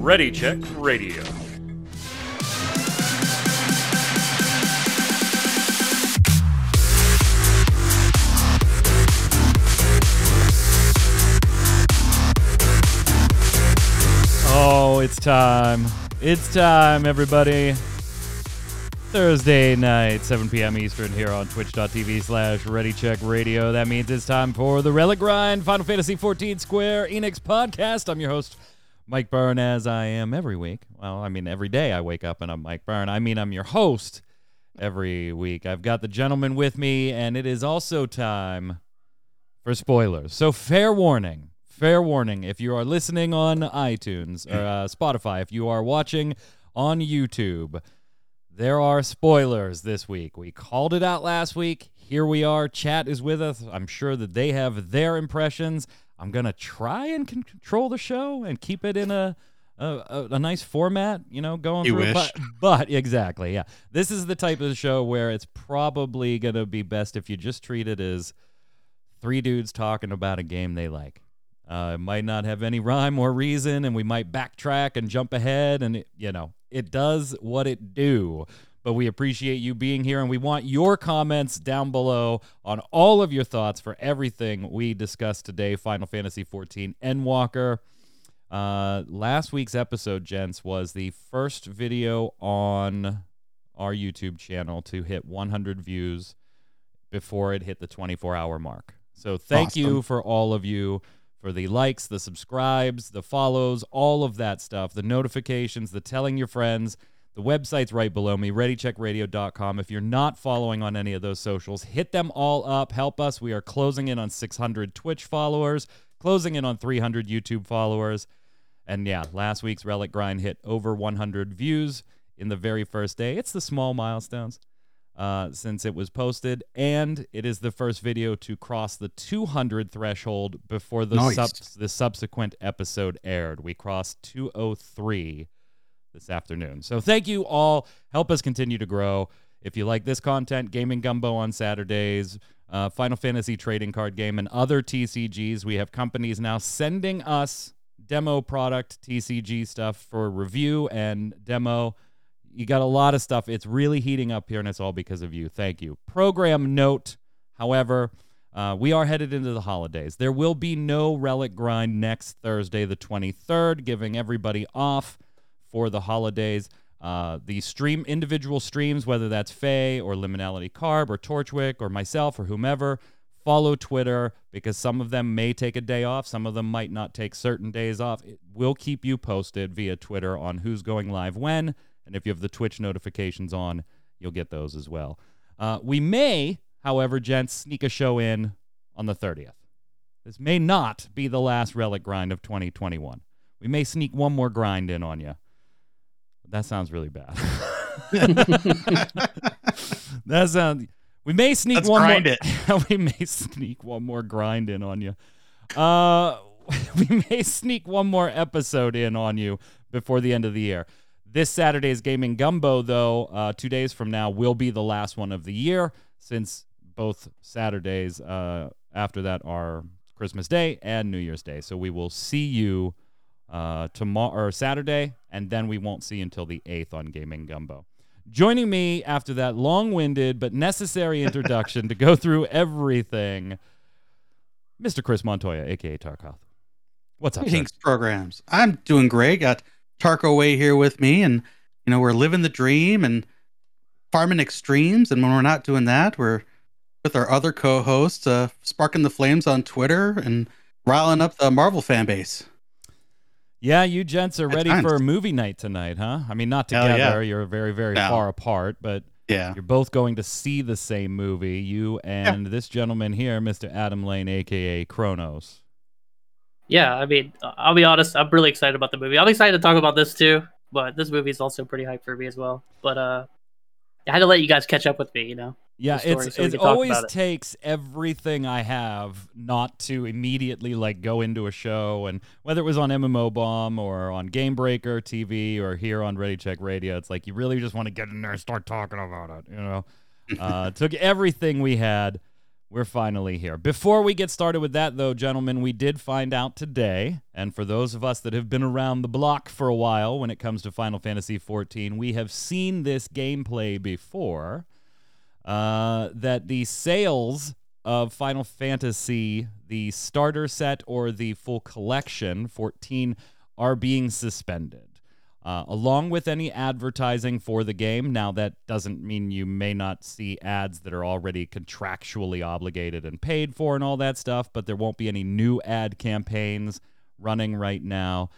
Ready Check Radio. Oh, it's time. It's time, everybody. Thursday night, 7 p.m. Eastern, here on twitch.tv slash ReadyCheck Radio. That means it's time for the Relic Grind Final Fantasy XIV Square Enix podcast. I'm your host, Mike Byrne, as I am every week. Well, I mean, every day I wake up and I'm Mike Byrne. I mean, I'm your host every week. I've got the gentleman with me, and it is also time for spoilers. So, fair warning. Fair warning. If you are listening on iTunes or uh, Spotify, if you are watching on YouTube, there are spoilers this week. We called it out last week. Here we are. Chat is with us. I'm sure that they have their impressions. I'm going to try and con- control the show and keep it in a. A, a, a nice format, you know, going You through. wish. But, but exactly, yeah. This is the type of show where it's probably gonna be best if you just treat it as three dudes talking about a game they like. Uh, it might not have any rhyme or reason, and we might backtrack and jump ahead, and it, you know it does what it do. But we appreciate you being here, and we want your comments down below on all of your thoughts for everything we discussed today. Final Fantasy XIV Endwalker. Uh, last week's episode, gents, was the first video on our YouTube channel to hit 100 views before it hit the 24 hour mark. So thank you for all of you for the likes, the subscribes, the follows, all of that stuff, the notifications, the telling your friends. The website's right below me, readycheckradio.com. If you're not following on any of those socials, hit them all up. Help us. We are closing in on 600 Twitch followers, closing in on 300 YouTube followers. And yeah, last week's Relic Grind hit over 100 views in the very first day. It's the small milestones uh, since it was posted, and it is the first video to cross the 200 threshold before the Nice. sub- the subsequent episode aired. We crossed 203 this afternoon. So thank you all. Help us continue to grow. If you like this content, Gaming Gumbo on Saturdays, uh, Final Fantasy trading card game, and other TCGs, we have companies now sending us demo product TCG stuff for review and demo. You got a lot of stuff. It's really heating up here, and it's all because of you. Thank you. Program note, however, uh, we are headed into the holidays. There will be no Relic Grind next Thursday, the 23rd, giving everybody off for the holidays. Uh, the stream individual streams, whether that's Faye or Liminality Carb or Torchwick or myself or whomever, follow Twitter because some of them may take a day off, some of them might not take certain days off. It will keep you posted via Twitter on who's going live when, and if you have the Twitch notifications on, you'll get those as well. Uh, we may, however, gents, sneak a show in on the 30th. This may not be the last relic grind of 2021. We may sneak one more grind in on you. That sounds really bad. that sounds. We may sneak Let's one grind more. we may sneak one more grind in on you. Uh, we may sneak one more episode in on you before the end of the year. This Saturday's Gaming Gumbo, though, uh, two days from now, will be the last one of the year since both Saturdays uh, after that are Christmas Day and New Year's Day. So we will see you uh, tomorrow or Saturday, and then we won't see until the 8th on Gaming Gumbo. Joining me after that long winded but necessary introduction to go through everything, Mr. Chris Montoya, aka Tarkoth. What's up? Greetings, programs. I'm doing great. Got Tarko Way here with me, and you know we're living the dream and farming extremes. And when we're not doing that, we're with our other co-hosts, uh, sparking the flames on Twitter and riling up the Marvel fan base. Yeah, you gents are Good ready times. for movie night tonight, huh? I mean, not together. yeah. You're very, very No. far apart, but Yeah, you're both going to see the same movie. You and this gentleman here, Mr. Adam Lane, aka Kronos. Yeah, I mean, I'll be honest. I'm really excited about the movie. I'm excited to talk about this too, but this movie is also pretty hype for me as well. But uh, I had to let you guys catch up with me. You know. Yeah, the story it's so it always it. takes everything I have not to immediately like go into a show and whether it was on MMO Bomb or on Game Breaker TV or here on Ready Check Radio, it's like you really just want to get in there and start talking about it, you know. uh, took everything we had, we're finally here. Before we get started with that, though, gentlemen, we did find out today, and for those of us that have been around the block for a while when it comes to Final Fantasy XIV, we have seen this gameplay before. Uh, that the sales of Final Fantasy, the starter set or the full collection, 14, are being suspended. Uh, along with any advertising for the game. Now, that doesn't mean you may not see ads that are already contractually obligated and paid for and all that stuff, but there won't be any new ad campaigns running right now.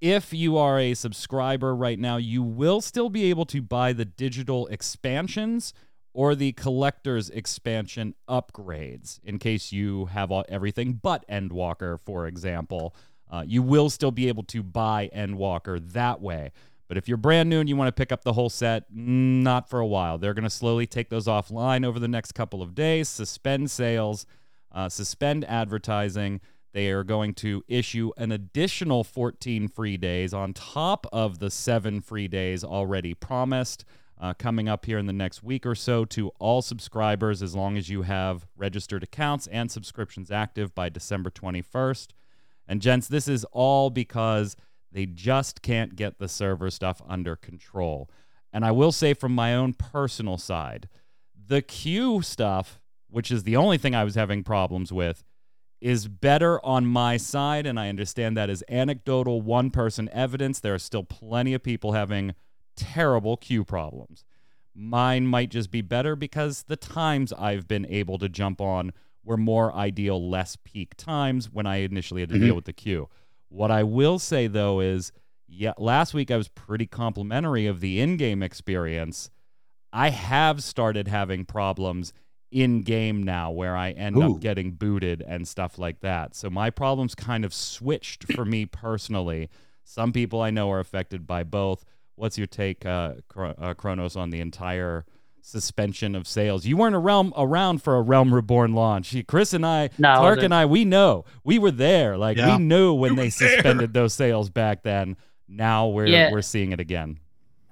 If you are a subscriber right now, you will still be able to buy the digital expansions or the collector's expansion upgrades in case you have everything but Endwalker, for example. Uh, you will still be able to buy Endwalker that way. But if you're brand new and you want to pick up the whole set, not for a while. They're going to slowly take those offline over the next couple of days, suspend sales, uh, suspend advertising. They are going to issue an additional 14 free days on top of the seven free days already promised uh, coming up here in the next week or so to all subscribers as long as you have registered accounts and subscriptions active by December 21st. And, gents, this is all because they just can't get the server stuff under control. And I will say, from my own personal side, the queue stuff, which is the only thing I was having problems with, is better on my side. And I understand that is anecdotal one person evidence. There are still plenty of people having terrible queue problems. Mine might just be better because the times I've been able to jump on were more ideal, less peak times when I initially had to Mhm. deal with the queue. What I will say though is, yeah, last week I was pretty complimentary of the in-game experience. I have started having problems in game now where I end Ooh. up getting booted and stuff like that. So my problems kind of switched for me personally. Some people I know are affected by both. What's your take, uh, Chro- uh, Kronos, on the entire suspension of sales? You weren't around around for a Realm Reborn launch. Chris and I, No, I and I, we know we were there. Like Yeah. we knew when they suspended those sales back then. Now we're Yeah. we're seeing it again.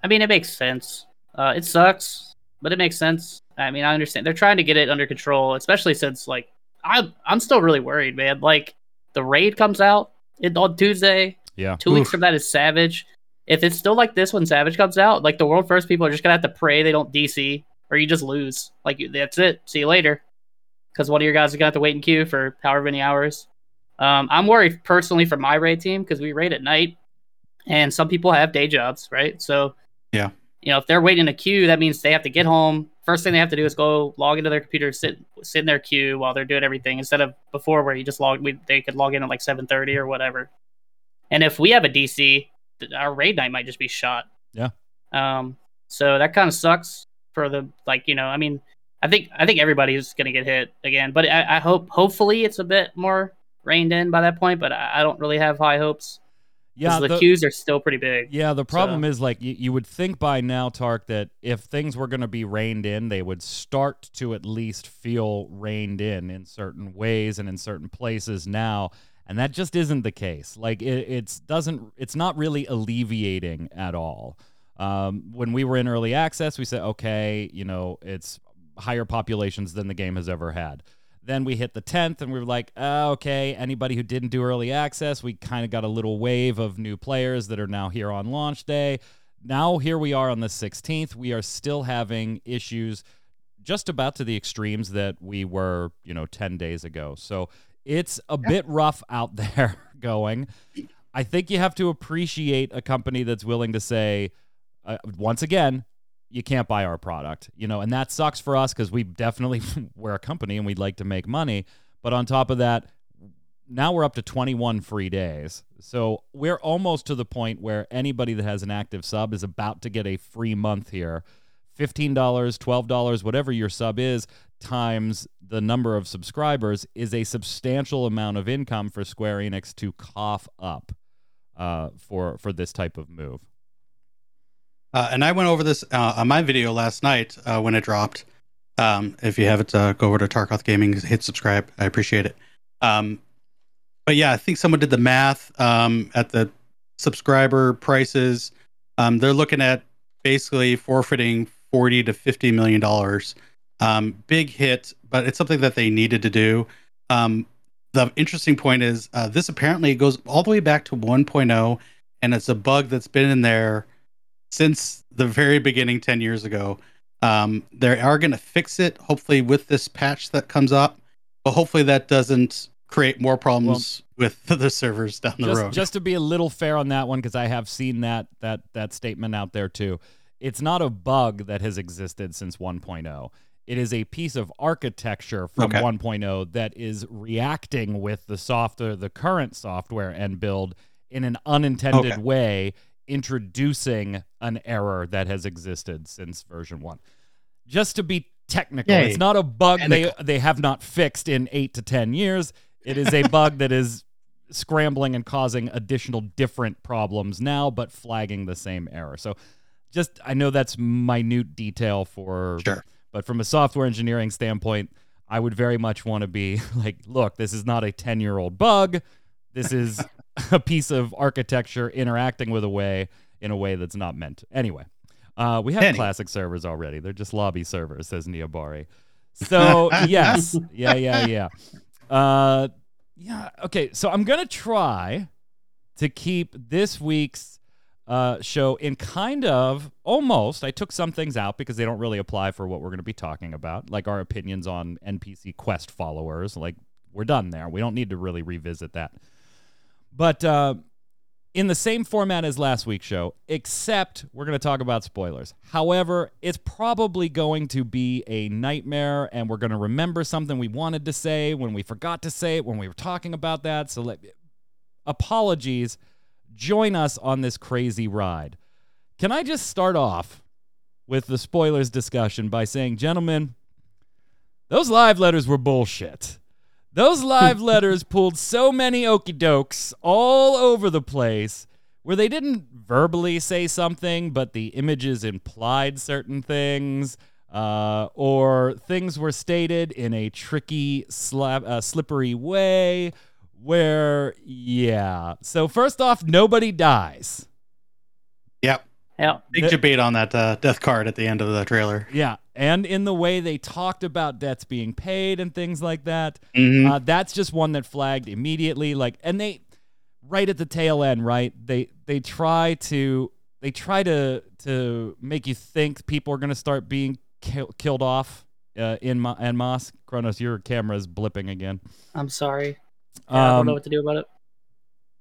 I mean, it makes sense. Uh, it sucks, but it makes sense. I mean, I understand they're trying to get it under control, especially since like I'm I'm still really worried, man. Like the raid comes out it, on Tuesday. Yeah. Two weeks from that is Savage. If it's still like this when Savage comes out, like the world first people are just gonna have to pray they don't DC or you just lose. Like that's it. See you later. Because one of your guys is gonna have to wait in queue for however many hours. Um, I'm worried personally for my raid team because we raid at night, and some people have day jobs, right? So Yeah. you know if they're waiting in a queue, that means they have to get home. First thing they have to do is go log into their computer, sit sit in their queue while they're doing everything, instead of before where you just log. We, they could log in at like 7:30 or whatever. And if we have a DC, our raid night might just be shot. Yeah. Um. So that kind of sucks for the like you know. I mean, I think I think everybody's gonna get hit again, but I, I hope hopefully it's a bit more reined in by that point. But I, I don't really have high hopes. Yeah. The, the- queues are still pretty big. Yeah, the problem So- is like you, you would think by now, Tark, that if things were going to be reined in, they would start to at least feel reined in in certain ways and in certain places now, and that just isn't the case. Like it, it's doesn't, it's not really alleviating at all. Um, when we were in early access, we said, okay, you know, it's higher populations than the game has ever had. Then we hit the 10th and we were like, ah, okay, anybody who didn't do early access, we kind of got a little wave of new players that are now here on launch day. Now, here we are on the 16th. We are still having issues just about to the extremes that we were, you know, 10 days ago. So it's a bit rough out there going. I think you have to appreciate a company that's willing to say, uh, once again, you can't buy our product, you know, and that sucks for us because we definitely we're a company and we'd like to make money. But on top of that, now we're up to 21 free days. So we're almost to the point where anybody that has an active sub is about to get a free month here. $15, $12, whatever your sub is, times the number of subscribers is a substantial amount of income for Square Enix to cough up uh, for for this type of move. Uh, and I went over this uh, on my video last night uh, when it dropped. Um, if you haven't, uh, go over to Tarkoth Gaming, hit subscribe. I appreciate it. Um, but yeah, I think someone did the math um, at the subscriber prices. Um, they're looking at basically forfeiting forty to fifty million dollars Um, big hit, but it's something that they needed to do. Um, the interesting point is uh, this apparently goes all the way back to 1.0, and it's a bug that's been in there since the very beginning 10 years ago. Um, they are going to fix it, hopefully, with this patch that comes up, but hopefully that doesn't create more problems with the servers down the just, road. just to be a little fair on that one, because I have seen that that that statement out there too. It's not a bug that has existed since 1.0. It is a piece of architecture from Okay. 1.0 that is reacting with the software, the current software and build in an unintended Okay. way, introducing an error that has existed since version one. Just to be technical, Yay. it's not a bug they they have not fixed in eight to ten years. It is a bug that is scrambling and causing additional different problems now, but flagging the same error. So, just I know that's minute detail for Sure. But from a software engineering standpoint, I would very much want to be like, look, this is not a 10 year old bug. This is a piece of architecture interacting with a way in a way that's not meant. Anyway, uh, we have Anyway. classic servers already. They're just lobby servers, says Neobari. So, yes. Yeah, yeah, yeah. Uh, yeah. Okay. So I'm going to try to keep this week's uh, show in kind of almost. I took some things out because they don't really apply for what we're going to be talking about, like our opinions on NPC quest followers. Like we're done there. We don't need to really revisit that. But uh, in the same format as last week's show, except we're going to talk about spoilers. However, it's probably going to be a nightmare, and we're going to remember something we wanted to say when we forgot to say it when we were talking about that. So, let, apologies. Join us on this crazy ride. Can I just start off with the spoilers discussion by saying, gentlemen, those live letters were bullshit. Those live letters pulled so many okey dokes all over the place where they didn't verbally say something, but the images implied certain things, uh, or things were stated in a tricky, slap, uh, slippery way. Where, yeah. So, first off, nobody dies. Yep. Yeah. Big debate on that uh, death card at the end of the trailer. Yeah. And in the way they talked about debts being paid and things like that. Mhm. Uh, that's just one that flagged immediately. Like, and they right at the tail end, right? They they try to they try to to make you think people are going to start being kill, killed off uh, in Ma- en masse. Kronos, your camera's blipping again. I'm sorry. Yeah, I don't Um, know what to do about it.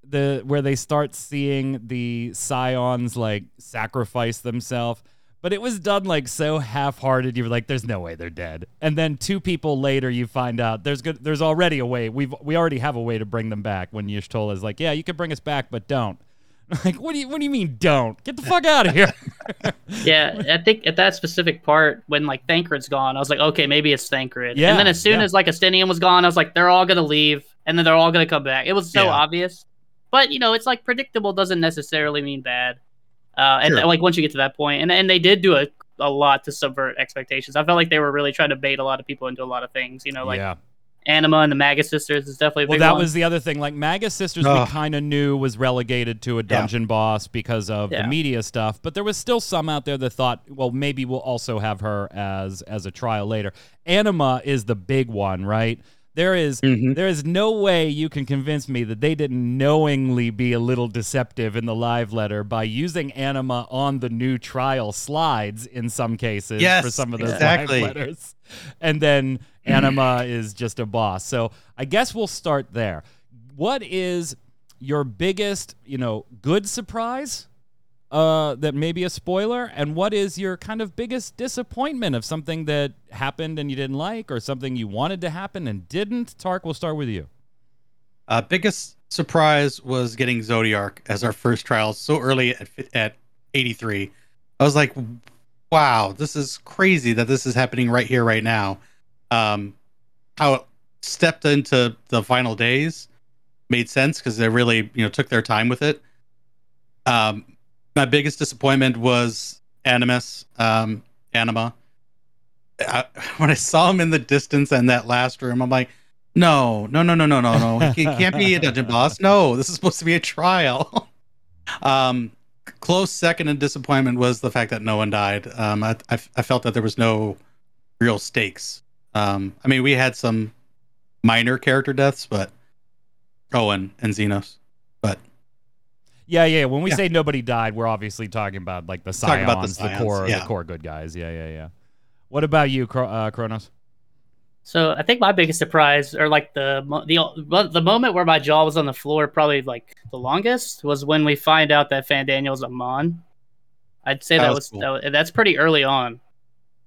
the where they start seeing the scions like sacrifice themselves but it was done like so half-hearted you were like there's no way they're dead and then two people later you find out there's good there's already a way we've we already have a way to bring them back when Y'shtola is like yeah you can bring us back but don't like what do you what do you mean don't get the fuck out of here Yeah, I think at that specific part when like Thancred's gone, I was like, okay, maybe it's Thancred. Yeah, and then as soon yeah. as like Estinien was gone, I was like, they're all gonna leave, and then they're all gonna come back. It was so Yeah. obvious, but you know, it's like predictable doesn't necessarily mean bad. Uh, and Sure. like once you get to that point, and and they did do a a lot to subvert expectations. I felt like they were really trying to bait a lot of people into a lot of things. You know, like yeah Anima and the Magus sisters is definitely a well that one. was the other thing like magus sisters we kind of knew was relegated to a dungeon boss because of Yeah. the media stuff but there was still some out there that thought well maybe we'll also have her as as a trial later anima is the big one right there is- Mhm. there is no way you can convince me that they didn't knowingly be a little deceptive in the live letter by using anima on the new trial slides in some cases for some of those exactly. live letters and then anima is just a boss so i guess we'll start there what is your biggest you know good surprise uh, that may be a spoiler and what is your kind of biggest disappointment of something that happened and you didn't like or something you wanted to happen and didn't tark we'll start with you Uh, biggest surprise was getting Zodiark as our first trial so early at at 83. I was like, wow, this is crazy that this is happening right here, right now. Um, how it stepped into the final days made sense because they really, you know, took their time with it. Um, my biggest disappointment was Animus, um, Anima. I, when I saw him in the distance in that last room, I'm like, no, no, no, no, no, no, no. He can't- be a dungeon boss. No, this is supposed to be a trial. um, close second in disappointment was the fact that no one died. Um, I, I, I felt that there was no real stakes. Um, I mean, we had some minor character deaths, but and and Zenos, but Yeah, yeah. When we Yeah. say nobody died, we're obviously talking about like the Talking about the scions, the, scions, core, the core good guys. Yeah, yeah, yeah. What about you, Cro- uh, Kronos? So I think my biggest surprise, or like the the the moment where my jaw was on the floor, probably like the longest, was when we find out that Fandaniel's a Mon. I'd say That that, was was, cool. that was that's pretty early on.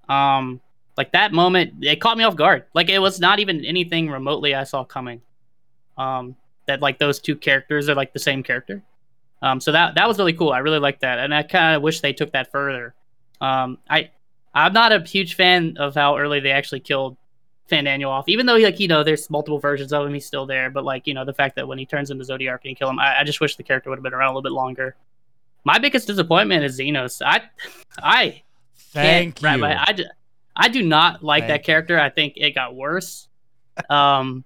Um, like that moment, it caught me off guard. Like it was not even anything remotely I saw coming. Um, that like those two characters are like the same character. Um, so that that was really cool. I really liked that, and I kind of wish they took that further. Um, I I'm not a huge fan of how early they actually killed Fandaniel off, even though like you know there's multiple versions of him, he's still there. But like you know the fact that when he turns into Zodiark and you kill him, I, I just wish the character would have been around a little bit longer. My biggest disappointment is Zenos. I I Thank you. my- I, I do not like Thank that character. I think it got worse. Um,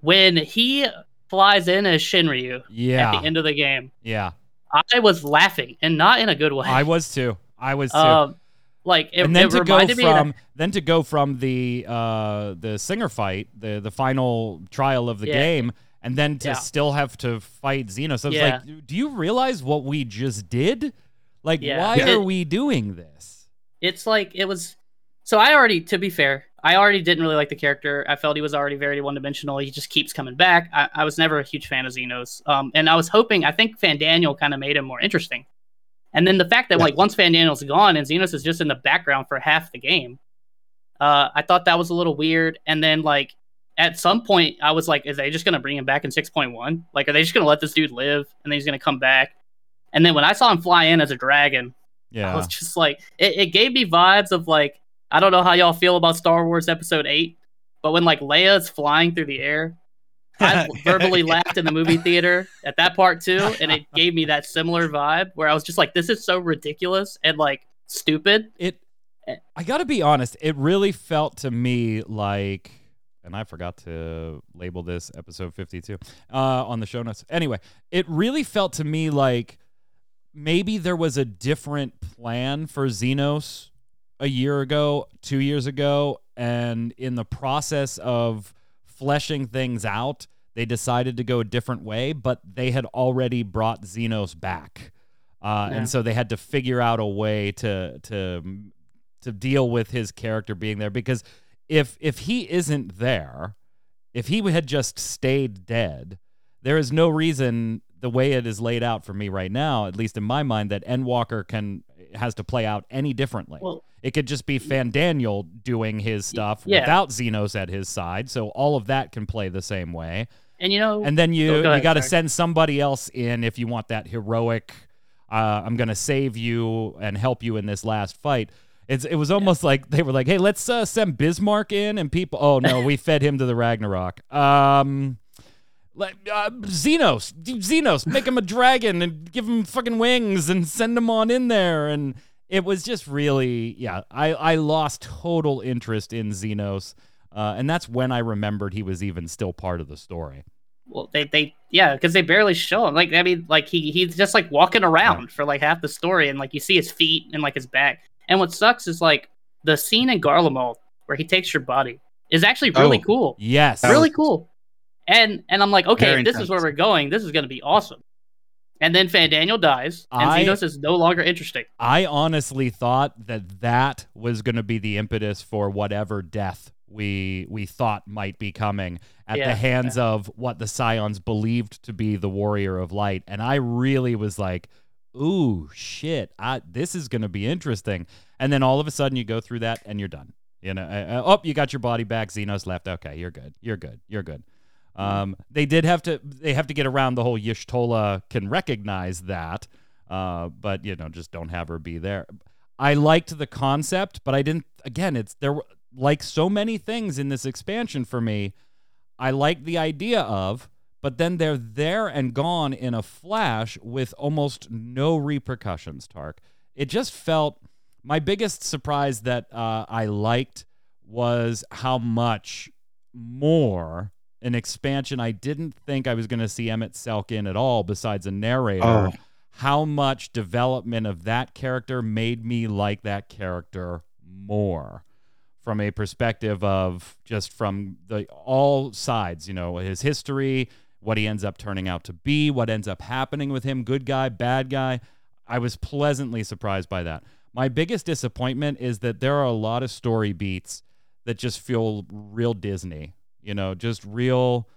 when he flies in as Shinryu yeah, at the end of the game, yeah. I was laughing and not in a good way. I was too. I was too. um, like it, and then it to go reminded me of from then to go from the uh the singer fight, the the final trial of the Yeah. game, and then to Yeah. still have to fight Zenos. So it's Yeah. like, do you realize what we just did? Like, Yeah. why Yeah. are we doing this? it's like it was so i already to be fair i already didn't really like the character. I felt he was already very one-dimensional. He just keeps coming back. I, I was never a huge fan of zenos. Um, and i was hoping i think fandaniel kind of made him more interesting. And then the fact that Yeah. like once fandaniel's gone and zenos is just in the background for half the game uh, i thought that was a little weird. And then like at some point i was like is they just gonna bring him back in 6.1 like are they just gonna let this dude live and then he's gonna come back? And then when i saw him fly in as a dragon yeah. I was just like, it, it gave me vibes of like, I don't know how y'all feel about Star Wars Episode 8, but when like Leia's flying through the air, I verbally laughed in the movie theater at that part too, and it gave me that similar vibe where I was just like, this is so ridiculous and like stupid. it. Eh. I got to be honest. It really felt to me like, and I forgot to label this episode fifty-two uh, on the show notes. Anyway, it really felt to me like maybe there was a different plan for Zenos a year ago, two years ago, and in the process of fleshing things out, they decided to go a different way, but they had already brought Zenos back. Uh, Yeah. And so they had to figure out a way to to to deal with his character being there because if if he isn't there, if he had just stayed dead, there is no reason the way it is laid out for me right now, at least in my mind, that Endwalker can has to play out any differently. Well, it could just be Fandaniel doing his stuff yeah. without Zenos at his side, so all of that can play the same way. and you know, And then you Oh, go you got to send somebody else in if you want that heroic. Uh, I'm gonna save you and help you in this last fight. It's it was almost like they were like, hey, let's uh, send Bismarck in and people. Oh no, we fed him to the Ragnarok. Um. Let, uh, Zenos, Zenos, make him a dragon and give him fucking wings and send him on in there. And it was just really, yeah, I, I lost total interest in Zenos. Uh, and that's when I remembered he was even still part of the story. well, they, they, yeah, because they barely show him. Like, I mean, like he, he's just like walking around for like half the story, and like you see his feet and like his back. And what sucks is like the scene in Garlemald where he takes your body is actually really Oh. cool. Yes. Really cool. And and I'm like, okay, this is where we're going, this is gonna be awesome. And then Fandaniel dies, and I- Zenos is no longer interesting. I honestly thought that that was going to be the impetus for whatever death we we thought might be coming at Yeah, the hands of what the Scions believed to be the Warrior of Light, and I really was like, "Ooh, shit! I, this is going to be interesting." And then all of a sudden, you go through that, and you're done. You know, uh, uh, oh, you got your body back. Zenos left. Okay, you're good. You're good. You're good. Um, they did have to. They have to get around the whole Y'shtola can recognize that, uh, but you know, just don't have her be there. I liked the concept, but I didn't. Again, it's there. were- Like so many things in this expansion for me, I like the idea of, but then they're there and gone in a flash with almost no repercussions. Tark. It just felt. My biggest surprise that uh, I liked was how much more an expansion I didn't think I was going to see Emet-Selch in at all, besides a narrator. Oh. How much development of that character made me like that character more. from a perspective of just from the all sides, you know, his history, what he ends up turning out to be, what ends up happening with him, good guy, bad guy. I was pleasantly surprised by that. My biggest disappointment is that there are a lot of story beats that just feel real Disney, you know, just real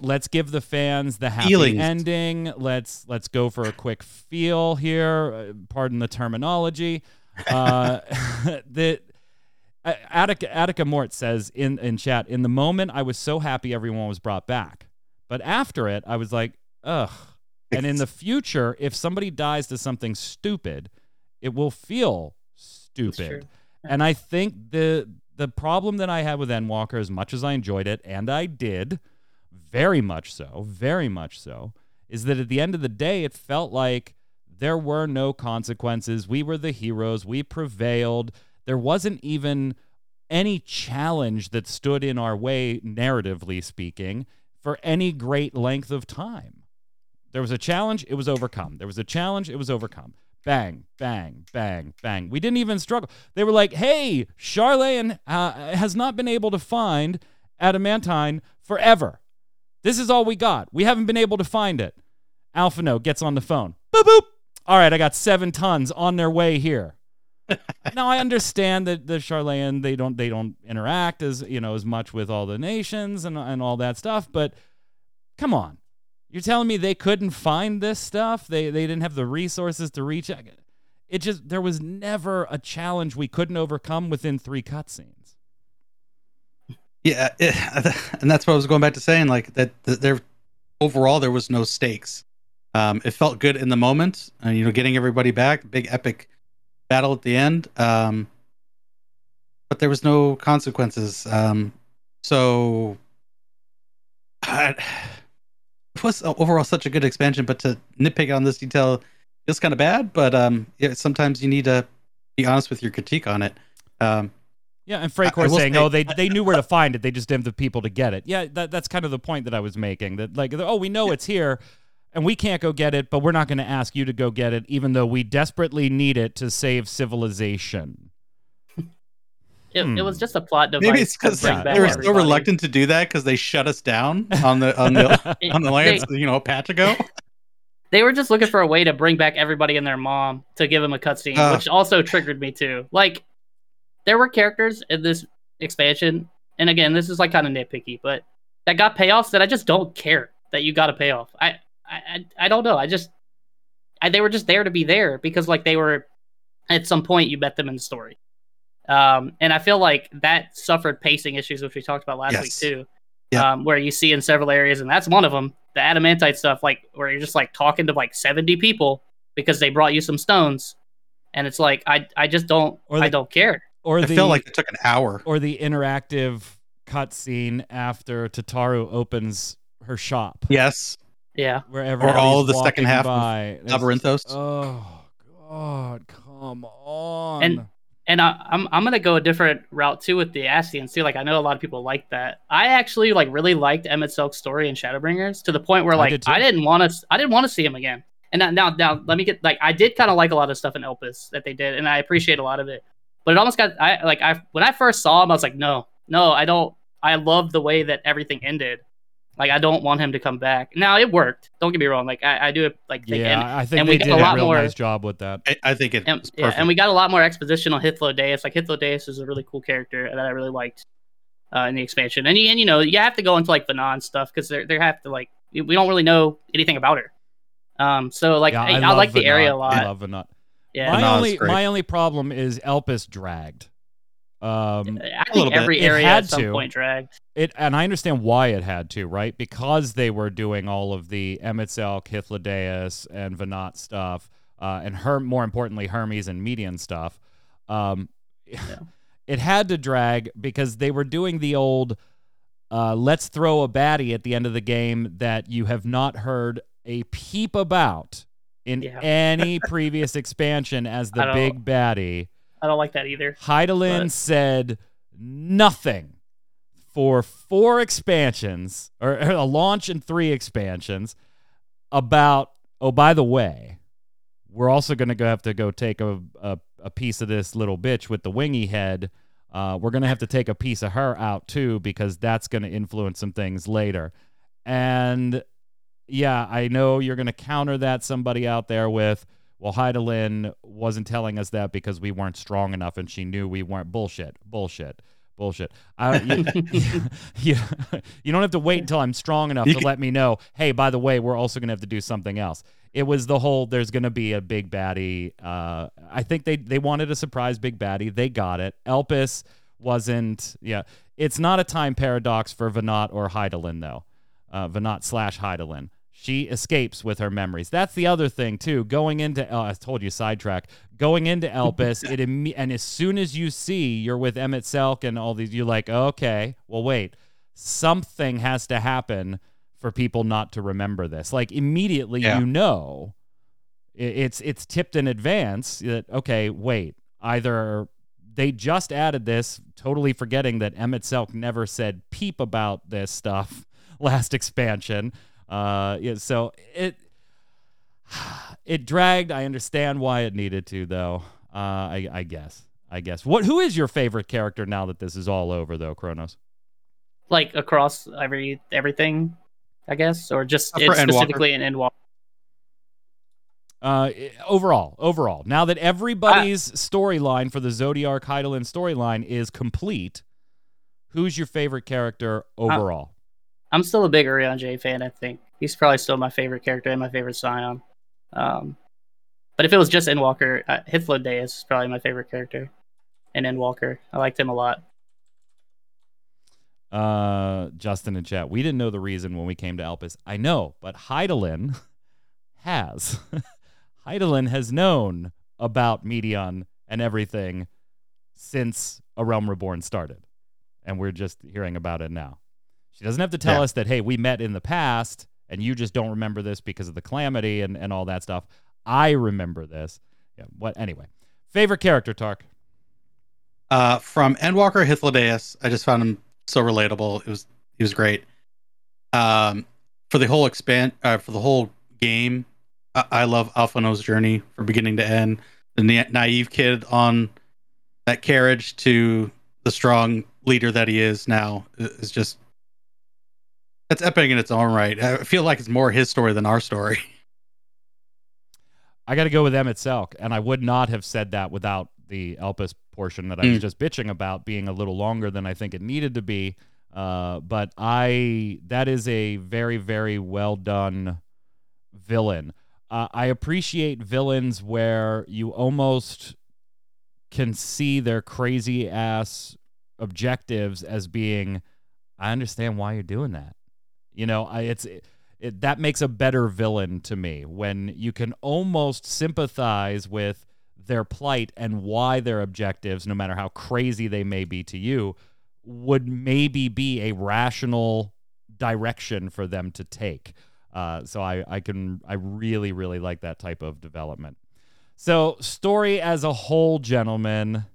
let's give the fans the happy Feelings. ending. Let's let's go for a quick feel here. Uh, pardon the terminology. Uh, the uh, Attica, Attica Mort says in in chat, in the moment, I was so happy everyone was brought back, but after it, I was like, ugh. And in the future, if somebody dies to something stupid, it will feel stupid. And I think the the problem that I had with Endwalker, as much as I enjoyed it, and I did, very much so, very much so, is that at the end of the day, it felt like there were no consequences. We were the heroes. We prevailed. There wasn't even any challenge that stood in our way, narratively speaking, for any great length of time. There was a challenge, it was overcome. There was a challenge, it was overcome. Bang, bang, bang, bang. We didn't even struggle. They were like, hey, Sharlayan uh, has not been able to find adamantine forever. This is all we got. We haven't been able to find it. Alphinaud gets on the phone. Boop, boop. All right, I got seven tons on their way here. now I understand that the Sharlayan they don't they don't interact as you know as much with all the nations and and all that stuff, but come on. You're telling me they couldn't find this stuff? They they didn't have the resources to reach it. It just there was never a challenge we couldn't overcome within three cutscenes. Yeah, it, and that's what I was going back to saying. Like that, that there overall there was no stakes. Um, it felt good in the moment. Uh, you know, getting everybody back, big epic battle at the end. Um, but there was no consequences. Um, so I, it was overall such a good expansion. But to nitpick on this detail is kind of bad. But um, yeah, sometimes you need to be honest with your critique on it. Um, Yeah, and Freycore will saying, say- "Oh, they they knew where to find it. They just didn't have the people to get it." Yeah, that, that's kind of the point that I was making. That like, oh, we know it's here, and we can't go get it, but we're not going to ask you to go get it, even though we desperately need it to save civilization. It, Hmm. it was just a plot device. Maybe it's because bring yeah, back they were so reluctant to do that because they shut us down on the on the It- on the they, lands, you know, a patch ago. they were just looking for a way to bring back everybody and their mom to give them a cutscene, Ugh. which also triggered me too. Like, there were characters in this expansion, and again, this is like kind of nitpicky, but that got payoffs that I just don't care that you got a payoff. I I I, I don't know. I just I, they were just there to be there because like they were at some point you met them in the story. Um, and I feel like that suffered pacing issues, which we talked about last week too. Yeah. Um, where you see in several areas, and that's one of them, the adamantite stuff, like where you're just like talking to like 70 people because they brought you some stones, and it's like I I just don't Or I don't care. Or I the felt like it took an hour. or the interactive cutscene after Tataru opens her shop, Yes, Yeah, where all everybody's the second walking half of by. It's- Labyrinthos. Oh God, come on! And- and I, I'm I'm gonna go a different route too with the Ascians too. Like I know a lot of people like that. I actually like really liked Emet-Selch's story in Shadowbringers to the point where I like did. I, didn't want to I didn't want to see him again. And now, now now let me get like I did kind of like a lot of stuff in Elpis that they did, and I appreciate a lot of it. But it almost got I like I when I first saw him, I was like, no, no, I don't. I love the way that everything ended. Like I don't want him to come back. Now it worked. Don't get me wrong. Like I, I do it like think, yeah, and, I think and they we got did a a lot real more- nice job with that. I, I think it and, yeah, and we got a lot more exposition on Hythlodaeus. Like Hythlodaeus is a really cool character that I really liked uh, in the expansion. And, you- and you know, you have to go into like the non stuff because they they have to like we we don't really know anything about her. Um, so like yeah, I, I, love like the area a lot. I love Venat. yeah, my Venat's only great. my only problem is Elpis dragged. Um, I think bit. every It area had at some to. point dragged. it and I understand why it had to, right? Because they were doing all of the Emet-Selch, Hythlodaeus, and Venat stuff, uh, and her more importantly Hermes and Meteion stuff. Um, It had to drag because they were doing the old uh, let's throw a baddie at the end of the game that you have not heard a peep about in Yeah. any previous expansion as the big baddie. I don't like that either. Hydaelyn But- said nothing for four expansions or, or a launch and three expansions about oh by the way we're also going to have to go take a, a, a piece of this little bitch with the wingy head Uh, we're gonna have to take a piece of her out too because that's gonna influence some things later. And yeah, I know you're gonna counter that somebody out there with, well, Hydaelyn wasn't telling us that because we weren't strong enough and she knew we weren't. Bullshit. Bullshit. Bullshit. I, you, you, you don't have to wait until I'm strong enough You to can- let me know, hey, by the way, we're also going to have to do something else. It was the whole there's going to be a big baddie. Uh, I think they, they wanted a surprise big baddie. They got it. Elpis wasn't, yeah. It's not a time paradox for Venat or Hydaelyn, though. Uh, Venat slash Hydaelyn. She escapes with her memories. That's the other thing too. Going into, oh, I told you sidetrack. Going into Elpis, it imme- and as soon as you see you're with Emet-Selch and all these, you're like, okay, well, wait, something has to happen for people not to remember this. Like immediately, Yeah. you know, it's it's tipped in advance that okay, wait, either they just added this, totally forgetting that Emet-Selch never said peep about this stuff last expansion. Uh, yeah, so it it dragged. I understand why it needed to, though. Uh, I, I guess. I guess. What? Who is your favorite character now that this is all over, though, Kronos? like across every everything, I guess, or just Uh, for it's Endwalker. specifically in Endwalker. Uh, overall, overall. Now that everybody's storyline for the Zodiark Hydaelyn storyline is complete, who's your favorite character overall? I'm still a big Urianger fan. I think he's probably still my favorite character and my favorite Scion. Um, but if it was just Endwalker, uh, Hythlodaeus is probably my favorite character. And Endwalker, I liked him a lot. uh, Justin in chat. We didn't know the reason when we came to Elpis. I know, but Hydaelyn has. Hydaelyn has known about Meteion and everything since A Realm Reborn started. And we're just hearing about it now. She doesn't have to tell Yeah. us that, hey, we met in the past and you just don't remember this because of the calamity and, and all that stuff. I remember this. Yeah, what anyway. Favorite character, Tark. Uh, from Endwalker Hythlodaeus, I just found him so relatable. It was he was great. Um, for the whole expand uh, for the whole game, I, I love Alphinaud's journey from beginning to end. The na- naive kid on that carriage to the strong leader that he is now is just that's epic in its own right. I feel like it's more his story than our story. I got to go with Emet-Selch, and I would not have said that without the Elpis portion that I was Mm. just bitching about being a little longer than I think it needed to be. Uh, but I that is a very very well done villain. Uh, I appreciate villains where you almost can see their crazy ass objectives as being. I understand why you're doing that. You know, I, it's it, that makes a better villain to me when you can almost sympathize with their plight and why their objectives, no matter how crazy they may be to you, would maybe be a rational direction for them to take. Uh, so I, I can I really really like that type of development. So story as a whole, gentlemen,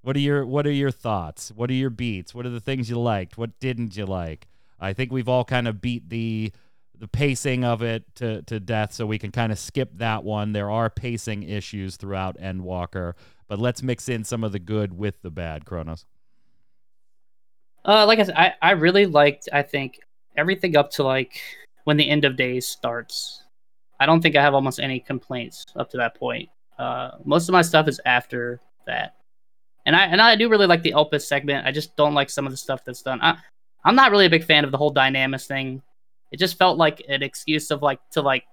what are your what are your thoughts? What are your beats? What are the things you liked? What didn't you like? I think we've all kind of beat the the pacing of it to, to death, so we can kind of skip that one. There are pacing issues throughout Endwalker, but let's mix in some of the good with the bad, Kronos. Uh, like I said, I, I really liked, I think, everything up to like when the end of days starts. I don't think I have almost any complaints up to that point. Uh, most of my stuff is after that. And I and I do really like the Elpis segment. I just don't like some of the stuff that's done. I, I'm not really a big fan of the whole Dynamis thing. It just felt like an excuse of like to like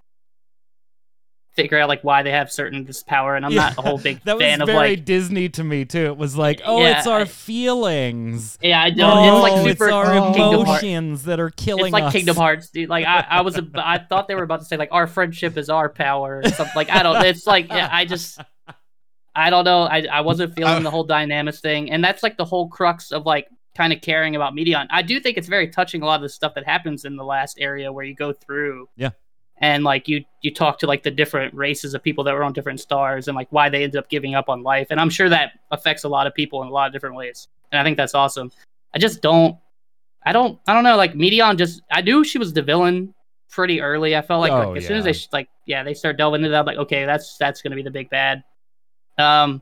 figure out like why they have certain this power, and I'm not a whole big that fan was of very like Disney to me too. It was like, oh, Yeah, it's our I- feelings. yeah, I don't. oh, it's like super it's our Kingdom emotions that are killing It's like us. Kingdom Hearts, dude. Like I, I was, a, I thought they were about to say like our friendship is our power, or something. Like I don't. It's like yeah, I just, I don't know. I, I wasn't feeling Uh, the whole Dynamis thing, and that's like the whole crux of like kind of caring about Meteion. I do think it's very touching a lot of the stuff that happens in the last area where you go through. Yeah. And like you, you talk to like the different races of people that were on different stars, and like why they ended up giving up on life. And I'm sure that affects a lot of people in a lot of different ways. And I think that's awesome. I just don't I don't I don't know like Meteion just I knew she was the villain pretty early. I felt like, Oh, like as soon as they like yeah, they start delving into that I'm like okay, that's that's going to be the big bad. Um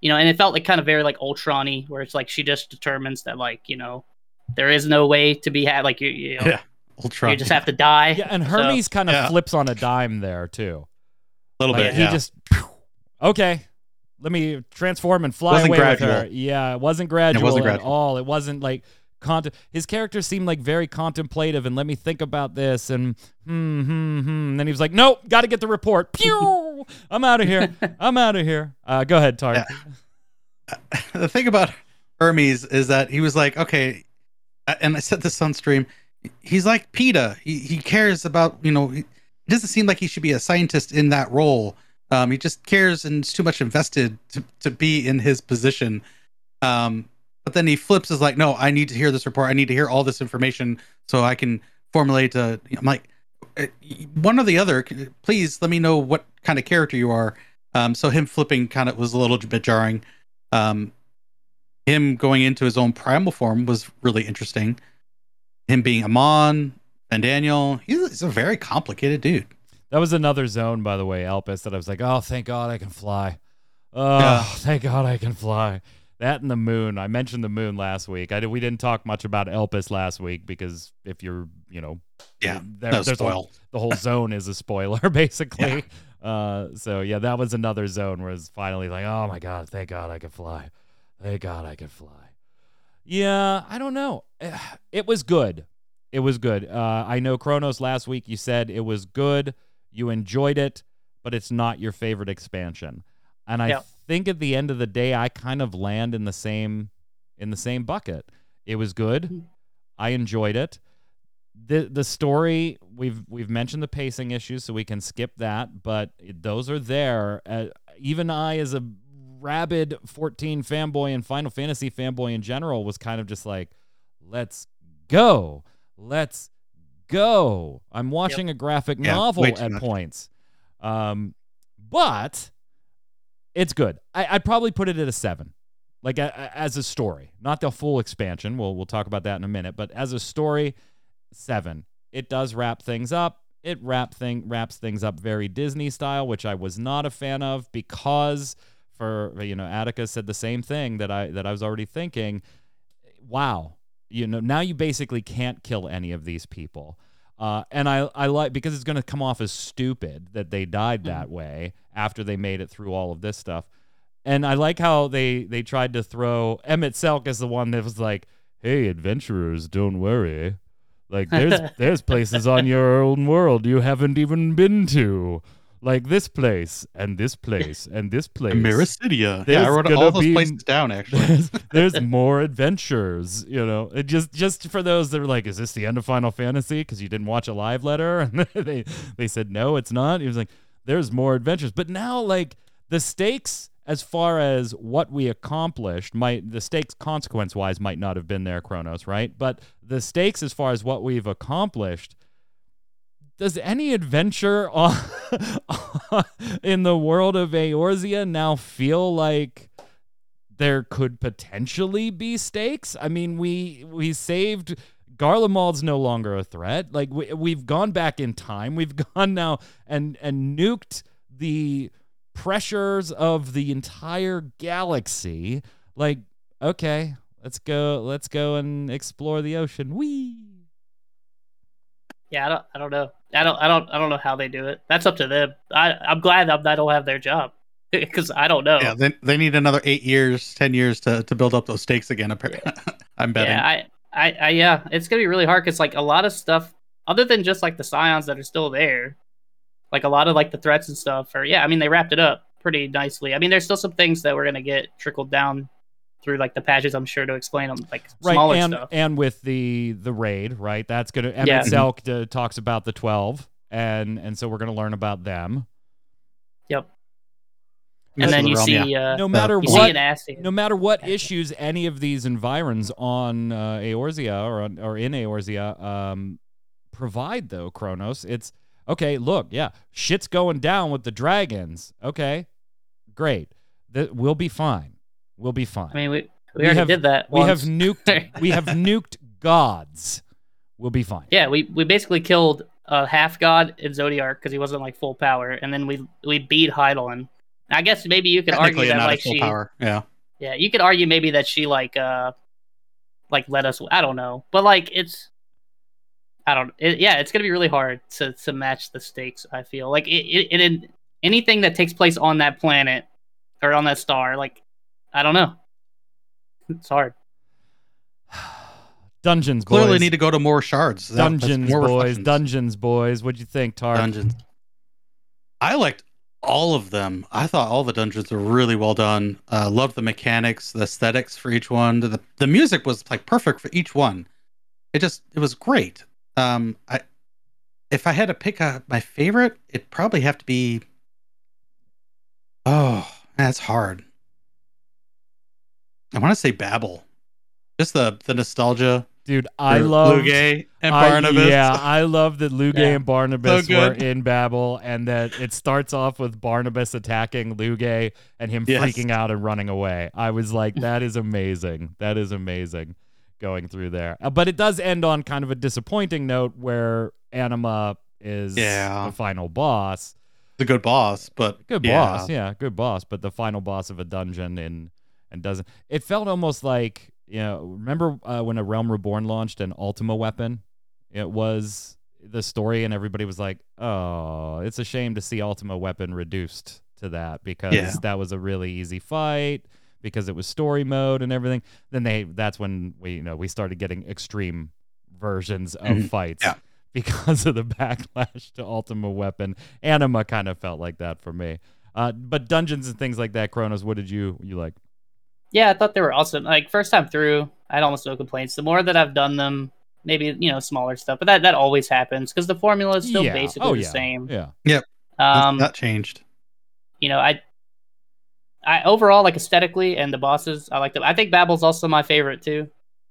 you know, and it felt like kind of very like Ultron-y, where it's like she just determines that like you know there is no way to be had like you you, know, Yeah. Ultron. you just have to die. Yeah, and So- Hermes kind of Yeah. flips on a dime there too. a little Like bit. he yeah. just okay. Let me transform and fly Wasn't away with her. Yeah, it wasn't gradual, it wasn't at gradual. all. It wasn't like cont- his character seemed like very contemplative and let me think about this and hmm hmm hmm. And then he was like, "Nope, got to get the report." Pew! I'm out of here. I'm out of here. Uh, go ahead, Tark. Yeah. the thing about Hermes is that he was like, okay, and I said this on stream. He's like PETA. He he cares about you know. He, it doesn't seem like he should be a scientist in that role. Um, he just cares and is too much invested to to be in his position. Um, but then he flips is like, no, I need to hear this report. I need to hear all this information so I can formulate a. I'm like, uh, one or the other. Please let me know what kind of character you are. Um, so him flipping kind of was a little bit jarring. Um, him going into his own primal form was really interesting. Him being Amon and Daniel, he's, he's a very complicated dude. That was another zone, by the way, Elpis, that I was like, oh, thank God I can fly. Oh, Yeah. thank God I can fly. That and the moon. I mentioned the moon last week. I did, we didn't talk much about Elpis last week because if you're, you know, Yeah, there, no there's a, spoil. the whole zone is a spoiler basically. Uh, so yeah, that was another zone where it's finally like, oh my god, thank God I could fly. Thank God I could fly. Yeah, I don't know. It was good. It was good. Uh, I know Kronos last week. You said it was good. You enjoyed it, but it's not your favorite expansion. And I Yep. Think at the end of the day, I kind of land in the same in the same bucket. It was good. I enjoyed it. the The story we've we've mentioned the pacing issues, so we can skip that. But those are there. Uh, even I, as a rabid 14 fanboy and Final Fantasy fanboy in general, was kind of just like, "Let's go, let's go." I'm watching a graphic Yeah, novel at much. points, um, but it's good. I, I'd probably put it at a seven, like a, a- as a story, not the full expansion. We'll we'll talk about that in a minute, but as a story, seven. It does wrap things up. It wrap thing wraps things up very Disney style, which I was not a fan of because for you know Attica said the same thing that I that I was already thinking. Wow, you know now you basically can't kill any of these people. Uh, and I, I like because it's going to come off as stupid that they died that way after they made it through all of this stuff. And I like how they they tried to throw Emet-Selch as the one that was like, "Hey, adventurers, don't worry. Like there's there's places on your own world you haven't even been to, like this place and this place and this place." Miracidia. There's Yeah, I wrote all those be- places down actually. there's, there's more adventures, you know. It just just for those that are like, is this the end of Final Fantasy? Because you didn't watch a live letter, and they they said no, it's not. He was like, there's more adventures, but now like the stakes as far as what we accomplished might the stakes consequence wise might not have been there, Kronos, right? But the stakes as far as what we've accomplished does any adventure on, in the world of Eorzea now feel like there could potentially be stakes? I mean, we we saved Garlemald's no longer a threat. Like we, we've gone back in time. We've gone now and and nuked the pressures of the entire galaxy. Like, okay, let's go. Let's go and explore the ocean. Wee. Yeah, I don't, I don't know. I don't, I don't, I don't know how they do it. That's up to them. I, I'm glad that I don't have their job because I don't know. Yeah, they, they need another eight years, ten years to, to build up those stakes again. Apparently, I'm betting. Yeah, I, I, I, yeah, it's gonna be really hard because like a lot of stuff, other than just like the scions that are still there, like a lot of like the threats and stuff. Or yeah, I mean they wrapped it up pretty nicely. I mean there's still some things that we're gonna get trickled down through like the patches. I'm sure to explain them like right smaller and stuff. and with the the raid right that's gonna emmett Yeah. selk uh, talks about the 12 and and so we're gonna learn about them Yep. Miss And then the you realm, see, yeah. uh, no matter you see what an ass. no matter what issues any of these environs on uh, Eorzea or on, or in Eorzea um, provide, though Kronos, it's okay. Look, yeah, shit's going down with the dragons. Okay, great. That we'll be fine. We'll be fine. I mean we we, We already have- did that. we have nuked. we have nuked gods. We'll be fine. Yeah, we, we basically killed a half god in Zodiark because he wasn't like full power, and then we we beat Heidel I guess maybe you could argue that like she, power. Yeah. yeah, you could argue maybe that she like uh, like let us. I don't know, but like it's, I don't. It, yeah, it's gonna be really hard to to match the stakes. I feel like it, it, it in anything that takes place on that planet or on that star. Like, I don't know. It's hard. Dungeons, Clearly boys. need to go to more shards. That- that's Dungeons, more boys. reflections. Dungeons, boys. What'd you think, Tar? Dungeons. I liked all of them. I thought all the dungeons were really well done. Uh, loved the mechanics, the aesthetics for each one. The the music was like perfect for each one. It just it was great. Um, I if I had to pick a, my favorite, it'd probably have to be. Oh, that's hard. I want to say Babil, just the the nostalgia. Dude, I love Lugae and I- Barnabas. yeah, I love that Lugae Yeah. and Barnabas So were in Babil, and that it starts off with Barnabas attacking Lugae and him Yes. freaking out and running away. I was like, that is amazing. That is amazing going through there. Uh, but it does end on kind of a disappointing note where Anima is Yeah. the final boss. the good boss, but Good yeah. boss, yeah, good boss, but the final boss of a dungeon and and doesn't. It felt almost like you know. Remember uh, when a Realm Reborn launched an Ultima weapon? It was the story, and everybody was like, "Oh, it's a shame to see Ultima weapon reduced to that because Yeah. that was a really easy fight." Because it was story mode and everything, then they that's when we you know we started getting extreme versions of Mhm. fights Yeah. because of the backlash to Ultima Weapon. Anima kind of felt like that for me. Uh, but dungeons and things like that, Kronos, what did you you like? Yeah, I thought they were awesome. Like first time through, I had almost no complaints. The more that I've done them, maybe you know smaller stuff, but that that always happens because the formula is still yeah. basically oh, the yeah. same. Yeah. Um, that changed. you know, I, I overall like aesthetically and the bosses, I like them. I think Babil's also my favorite too.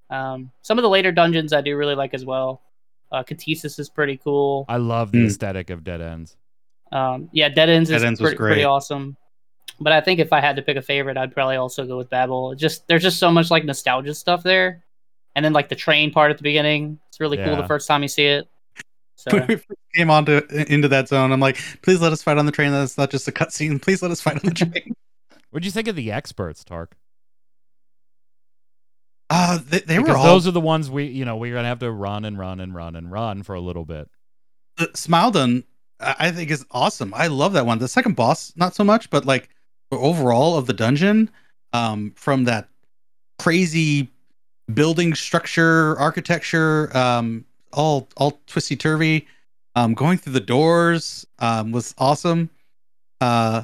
Um, some of the later dungeons I do really like as well. Uh, Ktisis is pretty cool. I love the Mm. aesthetic of Dead Ends. Um, yeah, Dead Ends is Dead Ends was pretty, pretty awesome. But I think if I had to pick a favorite, I'd probably also go with Babil. Just there's just so much like nostalgia stuff there, and then like the train part at the beginning. It's really cool the first time you see it. So when we first came onto into that zone, I'm like, please let us fight on the train. That's not just a cutscene. Please let us fight on the train. What'd you think of the experts, Tark? Uh, they, they were all. those are the ones we you know we're gonna have to run and run and run and run for a little bit. uh, Smileton, I I think is awesome. I love that one. The second boss, not so much, but like the overall of the dungeon, um, from that crazy building structure, architecture, um, all all twisty turvy, um, going through the doors, um, was awesome. Uh,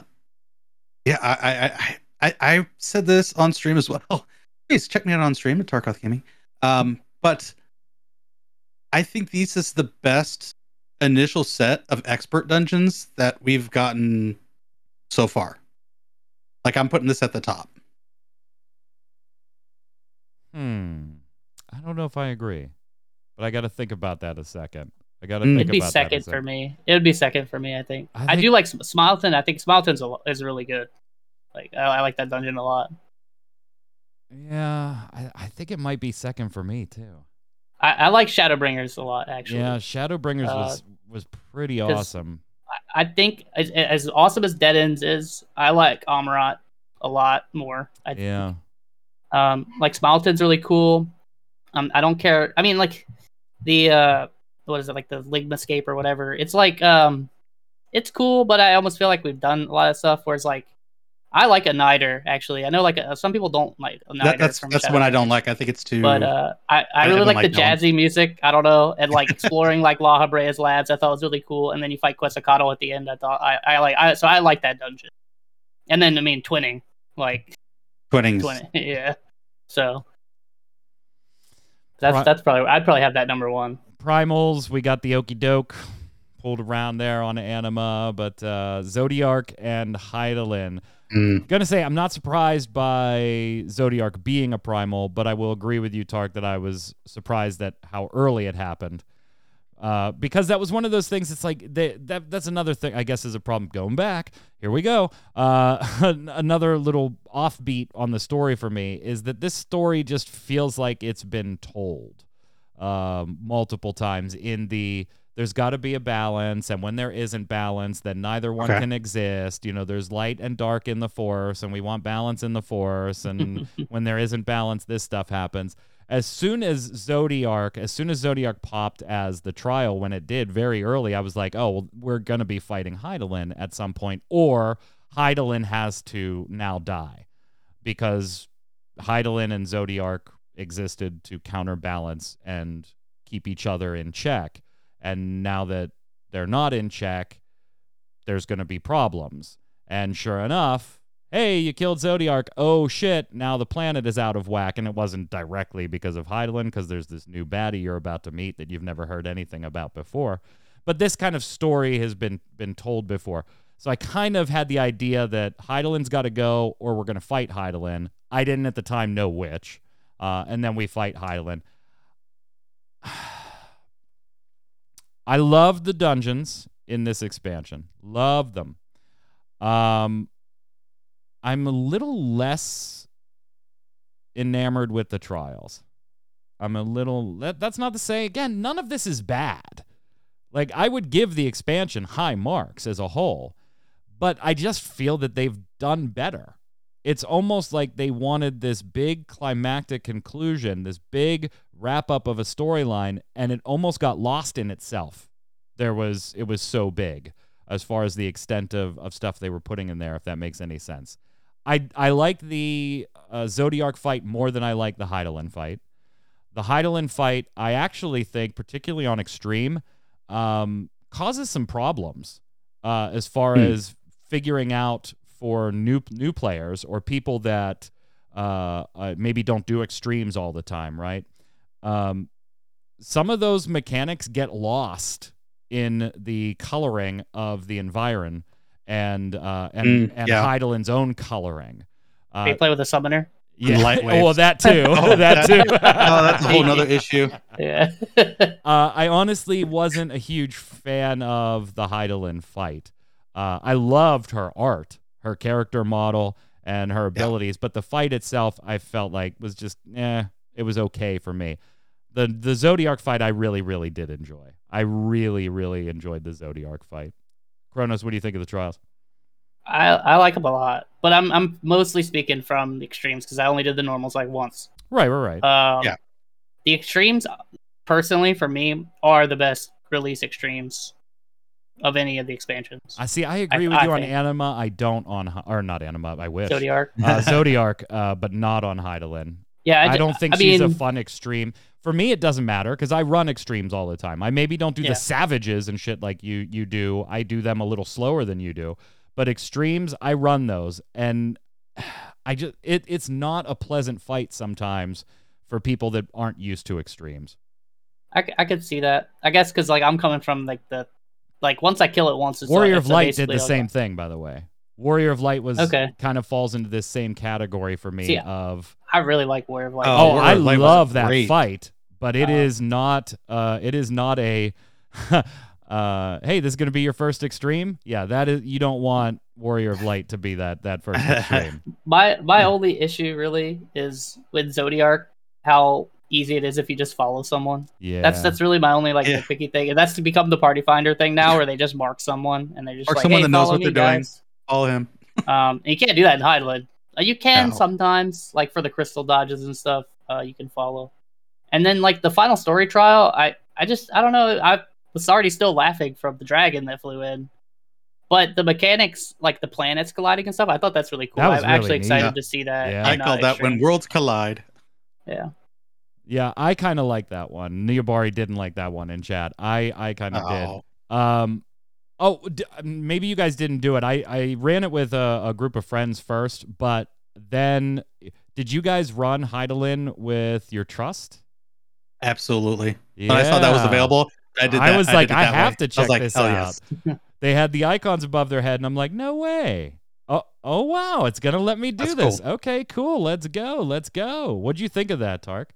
yeah, I I, I I said this on stream as well. Please check me out on stream at Tarkoth Gaming. Um, but I think this is the best initial set of expert dungeons that we've gotten so far. Like I'm putting this at the top. Hmm. I don't know if I agree, but I got to think about that a second. I got to Mm. think it'd be about that second for me. It would be second for me. I think. I I, do like Sm- Smileton. I think Smileton's a, is really good. Like I, I like that dungeon a lot. Yeah, I, I think it might be second for me too. I, I like Shadowbringers a lot actually. Yeah, Shadowbringers Uh, was was pretty 'cause- awesome. I, think as, as awesome as Dead Ends is, I like Amaurot a lot more. I think. Yeah. Um, like Smileton's really cool. Um, I don't care. I mean, like the uh, what is it like the Ligmascape or whatever? It's like um, it's cool, but I almost feel like we've done a lot of stuff where it's like I like Anyder actually. I know like uh, some people don't like Anyder. That, that's from that's Shadow one I don't like. I think it's too. But uh, I, I I really haven't like the that one. jazzy music. I don't know, and like exploring like Lahabrea's labs. I thought was really cool. And then you fight Quetzalcoatl at the end. I thought I, I like I so I like that dungeon. And then I mean twinning, like Twinnings. twinning, yeah. So that's Right. that's probably I'd probably have that number one. Primals, we got the Okie Doke pulled around there on Anima, but uh, Zodiark and Hydaelyn. Mm. Gonna say I'm not surprised by Zodiark being a primal, but I will agree with you, Tark, that I was surprised at how early it happened. Uh, because that was one of those things. It's like they, that. That's another thing. I guess is a problem. Going back, here we go. Uh, another little offbeat on the story for me is that this story just feels like it's been told um, multiple times in the there's got to be a balance and when there isn't balance then neither one Okay. can exist. You know there's light and dark in the force and we want balance in the force and when there isn't balance this stuff happens. As soon as zodiark as soon as zodiark popped as the trial when it did very early i was like oh well, we're going to be fighting hydaelyn at some point or hydaelyn has to now die because hydaelyn and zodiark existed to counterbalance and keep each other in check and now that they're not in check, there's going to be problems. And sure enough, hey, you killed Zodiark. Oh shit, now the planet is out of whack. And it wasn't directly because of Hydaelyn, because there's this new baddie you're about to meet that you've never heard anything about before. But this kind of story has been been told before. So I kind of had the idea that Hydaelyn's got to go or we're going to fight Hydaelyn. I didn't at the time know which. Uh, and then we fight Hydaelyn. I love the dungeons in this expansion. Love them. Um, I'm a little less enamored with the trials. I'm a little. That, that's not to say again. None of this is bad. Like I would give the expansion high marks as a whole, but I just feel that they've done better. It's almost like they wanted this big climactic conclusion, this big wrap up of a storyline, and it almost got lost in itself. There was it was so big as far as the extent of, of stuff they were putting in there, if that makes any sense. I I like the uh, Zodiark fight more than I like the Hydaelyn fight. The Hydaelyn fight, I actually think, particularly on Extreme, um, causes some problems uh, as far Hmm. as figuring out for new new players or people that uh, uh, maybe don't do extremes all the time, right? Um, some of those mechanics get lost in the coloring of the environ and uh, and Mm, and yeah. Hydaelyn's own coloring. Uh, they play with a summoner. yeah, light well, that too, Oh, that too. oh, that's a whole other issue. Yeah. Uh, I honestly wasn't a huge fan of the Hydaelyn fight. Uh, I loved her art, her character model, and her abilities, but the fight itself, I felt like was just, eh, it was okay for me. The the Zodiark fight, I really, really did enjoy. I really, really enjoyed the Zodiark fight. Kronos, what do you think of the trials? I I like them a lot, but I'm I'm mostly speaking from the extremes because I only did the normals like once. Right, right, right. Um, Yeah. The extremes, personally, for me, are the best release extremes of any of the expansions. I see. I agree with I you on Anima. I don't on or not Anima. I wish Zodiark. uh, Zodiark, uh, but not on Hydaelyn. Yeah, I, d- don't think I she's a fun extreme. For me, it doesn't matter because I run extremes all the time. I maybe don't do Yeah. the savages and shit like you you do. I do them a little slower than you do, but extremes I run those, and I just it it's not a pleasant fight sometimes for people that aren't used to extremes. I, I could see that. I guess because like I'm coming from like the like once I kill it once, it's Warrior like, of it's Light did the like- same thing, by the way. Warrior of Light was Okay. kind of falls into this same category for me See, of I really like Warrior of Light. Oh, Oh, Warrior I of Light love that great. fight, but it is not. Uh, it is not a. uh, hey, this is gonna be your first extreme. Yeah, that is. You don't want Warrior of Light to be that that first extreme. My my only issue really is with Zodiark, how easy it is if you just follow someone. Yeah, That's that's really my only like Yeah. nitpicky thing, and that's to become the party finder thing now, where they just mark someone and they're just mark like, someone hey, that knows what they're doing. guys. Follow him. Um, and you can't do that in Hydaelyn. Uh, you can No. sometimes, like for the crystal dodges and stuff. Uh, you can follow. And then like the final story trial, I I just I don't know. I was already still laughing from the dragon that flew in. But the mechanics, like the planets colliding and stuff, I thought that's really cool. That was I'm actually neat. excited Yeah. to see that. Yeah. I in, call that when worlds collide. Yeah. yeah. I kind of like that one. Neobari didn't like that one in chat. I I kind of did. Oh, Um, oh, d- maybe you guys didn't do it. I, I ran it with a, a group of friends first, but then did you guys run Hydaelyn with your trust? Absolutely. When I saw that was available, I did. I was did like, I have way. to I was check like, this hell out. yes. They had the icons above their head, and I'm like, no way. Oh, oh wow, it's gonna let me do That's this. cool. Okay, cool. Let's go. Let's go. What'd you think of that, Tark?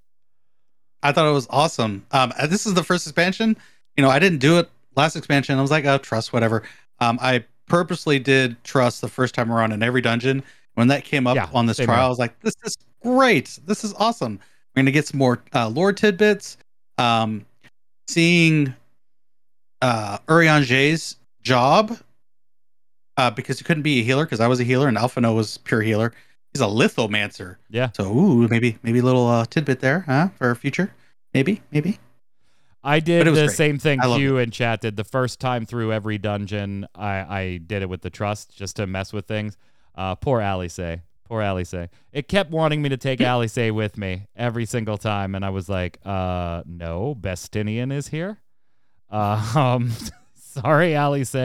I thought it was awesome. Um, uh, this is the first expansion. You know, I didn't do it last expansion. I was like, oh, trust, whatever. Um, I purposely did trust the first time around in every dungeon. When that came up Yeah, on this trial, here. I was like, this is great. This is awesome. We're gonna get some more uh, lore tidbits. Um, seeing uh Urianger's job uh because he couldn't be a healer because I was a healer and Alphinaud was pure healer. He's a lithomancer. Yeah. So ooh, maybe maybe a little uh, tidbit there, huh? For future. Maybe, maybe. I did it the great. same thing I loved Q and chat did. The first time through every dungeon, I, I did it with the trust just to mess with things. Uh, poor Alice. Poor Alice. It kept wanting me to take Alice with me every single time, and I was like, uh, no, Bestinian is here. Uh, um, sorry, Alice.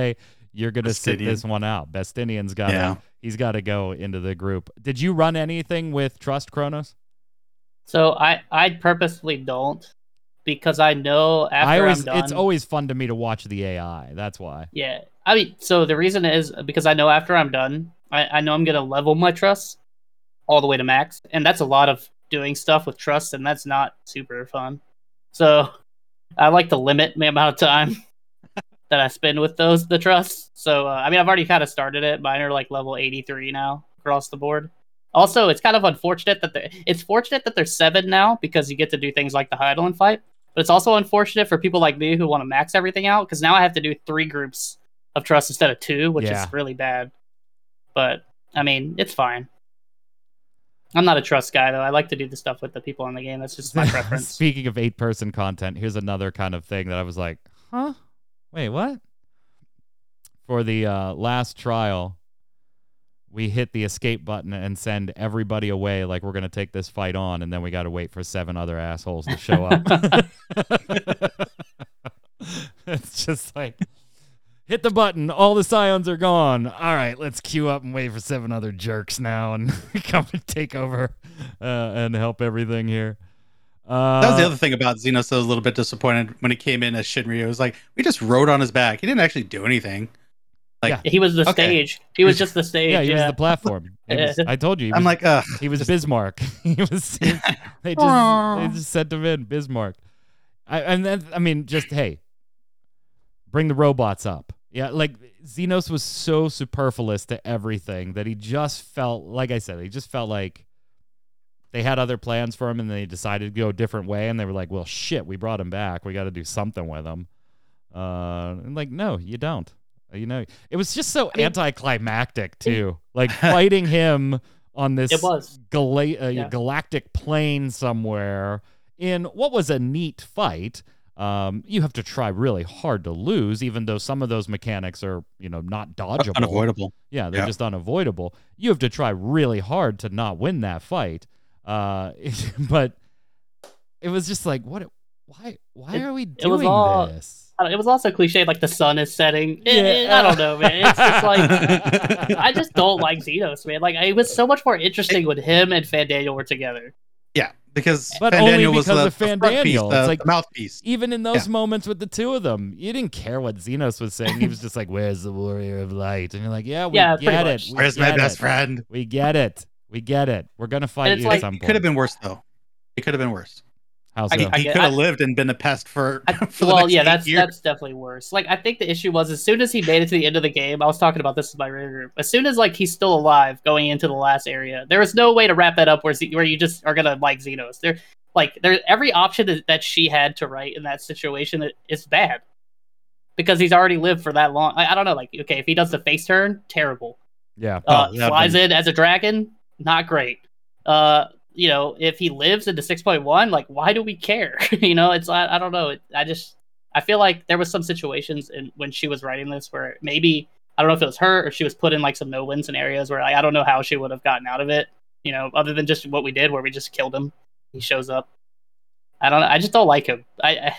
You're gonna sit this one out. Bestinian's got to Yeah. he's got to go into the group. Did you run anything with Trust Kronos? So I I purposely don't because I know after I always I'm done. it's always fun to me to watch the AI. That's why. Yeah, I mean, so the reason is because I know after I'm done, I, I know I'm gonna level my trust all the way to max, and that's a lot of doing stuff with trust, and that's not super fun. So I like to limit the amount of time that I spend with those the trusts. So uh, I mean, I've already kind of started it. Mine are like level 83 now across the board. Also, it's kind of unfortunate that they it's fortunate that there's seven now because you get to do things like the Hydaelyn fight. But it's also unfortunate for people like me who want to max everything out because now I have to do three groups of trust instead of two, which Yeah. is really bad. But I mean, it's fine. I'm not a trust guy though. I like to do the stuff with the people in the game. That's just my preference. Speaking of eight person content, here's another kind of thing that I was like, huh? Wait, what? For the uh, last trial, we hit the escape button and send everybody away like we're going to take this fight on, and then we got to wait for seven other assholes to show up. it's just like, hit the button, all the scions are gone. All right, let's queue up and wait for seven other jerks now and come and take over uh, and help everything here. Uh, That was the other thing about Zenos. I was a little bit disappointed when he came in as Shinryu. It was like we just rode on his back. He didn't actually do anything. Like Yeah. he was the Okay. stage. He was just the stage. Yeah, Yeah, he was the platform. Was- I told you. He I'm like, ugh. he was Bismarck. he was. he- they just they just sent him in Bismarck. I, and then I mean, just hey, bring the robots up. Yeah, like Zenos was so superfluous to everything that he just felt like I said, he just felt like they had other plans for him and they decided to go a different way and they were like, well, shit, we brought him back. We got to do something with him. Uh, and like, no, you don't. You know, it was just so mean- anticlimactic too. Like fighting him on this gala- uh, Yeah. galactic plane somewhere in what was a neat fight. Um, you have to try really hard to lose, even though some of those mechanics are, you know, not dodgeable. Unavoidable. Yeah, they're Yeah. just unavoidable. You have to try really hard to not win that fight. Uh, but it was just like, what? Why? Why It- are we it was doing all- this? It was also cliche, like the sun is setting. Yeah. I don't know, man. It's just like I just don't like Zenos, man. Like it was so much more interesting when him and Fandaniel were together. Yeah, because But Fan only Daniel was because the, of Fan the piece, Daniel. the, It's like- the mouthpiece. Even in those moments with the two of them, you didn't care what Zenos was saying. He was just like, "Where's the warrior of light?" And you're like, "Yeah, we Yeah, get it. We Where's my get best it. friend? We get it. We get it. We're gonna fight it's you like- at some It could have been worse though. It could have been worse. How I- so? He could have lived and been a pest for. I, for the well, next yeah, eight that's years. that's definitely worse. Like I think the issue was as soon as he made it to the end of the game, I was talking about this with my rear group. As soon as like he's still alive going into the last area, there is no way to wrap that up where where you just are gonna like Zenos. There, like there, every option that, that she had to write in that situation i- is bad because he's already lived for that long. I, I don't know, like okay, if he does the face turn, terrible. yeah. Uh, Oh, flies been- in as a dragon, not great. Uh, you know, if he lives into six point one, like why do we care? you know, it's I, I don't know. It, I just I feel like there was some situations in when she was writing this where maybe I don't know if it was her or she was put in like some no win scenarios where like, I don't know how she would have gotten out of it. You know, other than just what we did where we just killed him. He shows up. I don't know. I just don't like him. I, I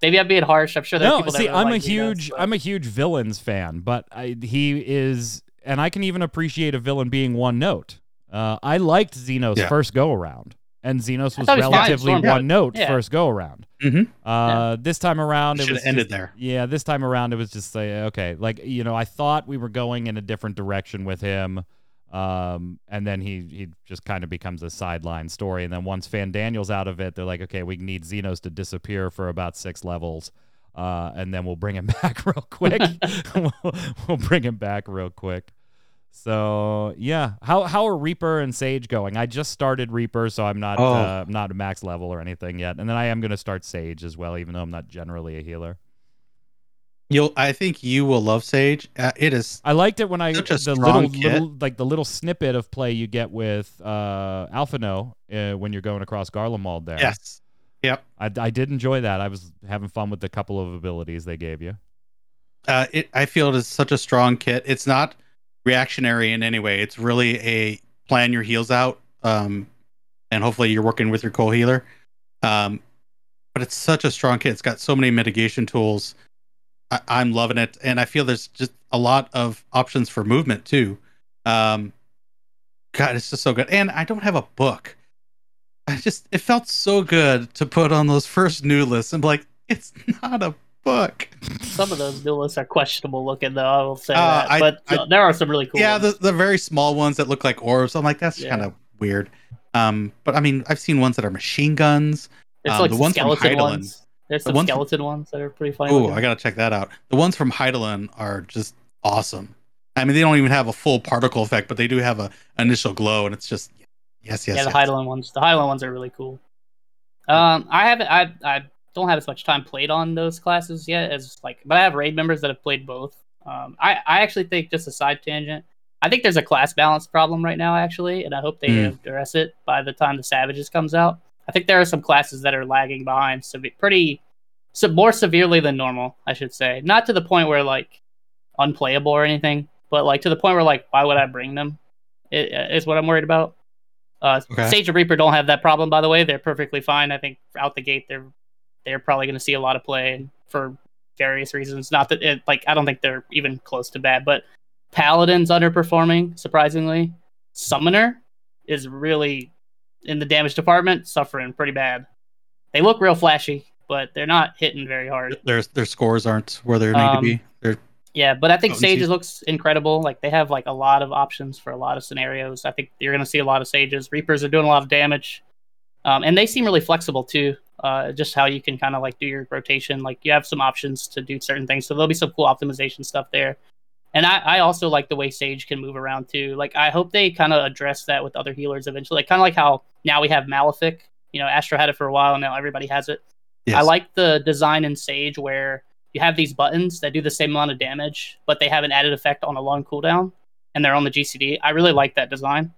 maybe I'm being harsh. I'm sure there are No, people that see, really I'm a like Zenos, huge, but- I'm a huge villains fan, but I, he is, and I can even appreciate a villain being one note. Uh, I liked Zenos Yeah. first go around, and Zenos was thought was relatively Storm. one note Yeah. first go around. Mhm. Uh, this time around, it Should was have ended just- there. Yeah, this time around it was just like okay, like you know, I thought we were going in a different direction with him, um, and then he he just kind of becomes a sideline story. And then once Fandaniel's out of it, they're like, okay, we need Zenos to disappear for about six levels, uh, and then we'll bring him back real quick. we'll, we'll bring him back real quick. So yeah, how how are Reaper and Sage going? I just started Reaper, so I'm not Oh. uh, not max level or anything yet, and then I am going to start Sage as well, even though I'm not generally a healer. You'll. I think you will love Sage. Uh, it is. I liked it when I Such a the strong little, kit. little like the little snippet of play you get with uh Alphinaud uh, when you're going across Garlemald there. Yes. Yep. I, I did enjoy that. I was having fun with the couple of abilities they gave you. Uh, it. I feel it is such a strong kit. It's not reactionary in any way. It's really a plan your heals out. Um, and hopefully you're working with your co healer. Um, but it's such a strong kit. It's got so many mitigation tools. I, I'm loving it, and I feel there's just a lot of options for movement too. Um, God, it's just so good. And I don't have a book. I just it felt so good to put on those first nouliths. I'm like, it's not a book. Some of those nouliths are questionable looking, though. I will say Uh, that, I- but I- uh, there are some really cool. yeah, ones. the the very small ones that look like orbs. I'm like, that's Yeah. kind of weird. Um, but I mean, I've seen ones that are machine guns. There's um, like the ones from skeleton Hydaelyn. ones. There's The some ones from- skeleton ones that are pretty funny. Oh. I gotta check that out. The ones from Hydaelyn are just awesome. I mean, they don't even have a full particle effect, but they do have a initial glow, and it's just yes, yes, yeah, the yes. Hydaelyn ones. The Hydaelyn ones are really cool. Um, I haven't. I I don't have as much time played on those classes yet as like, but I have raid members that have played both. Um, I I actually think just a side tangent. I think there's a class balance problem right now, actually, and I hope they Hmm. address it by the time the Savages comes out. I think there are some classes that are lagging behind, so pretty, so more severely than normal, I should say. Not to the point where like unplayable or anything, but like to the point where like, why would I bring them? It, is what I'm worried about. Uh, Okay. Sage and Reaper don't have that problem, by the way. They're perfectly fine. I think out the gate, they're they're probably going to see a lot of play for various reasons. Not that it like I don't think they're even close to bad, but Paladin's underperforming surprisingly. Summoner is really in the damage department suffering pretty bad. They look real flashy, but they're not hitting very hard. Their their scores aren't where they need to Um, be. They're Yeah, but I think. Sages looks incredible. Like they have like a lot of options for a lot of scenarios. I think you're going to see a lot of Sages. Reapers are doing a lot of damage, um, and they seem really flexible too. Uh, just how you can kind of like do your rotation. Like you have some options to do certain things, so there'll be some cool optimization stuff there. And I, I also like the way Sage can move around too. Like I hope they kind of address that with other healers eventually. Like kind of like how now we have Malefic. You know, Astro had it for a while, and now everybody has it. yes. I like the design in Sage where you have these buttons that do the same amount of damage, but they have an added effect on a long cooldown, and they're on the GCD. I really like that design.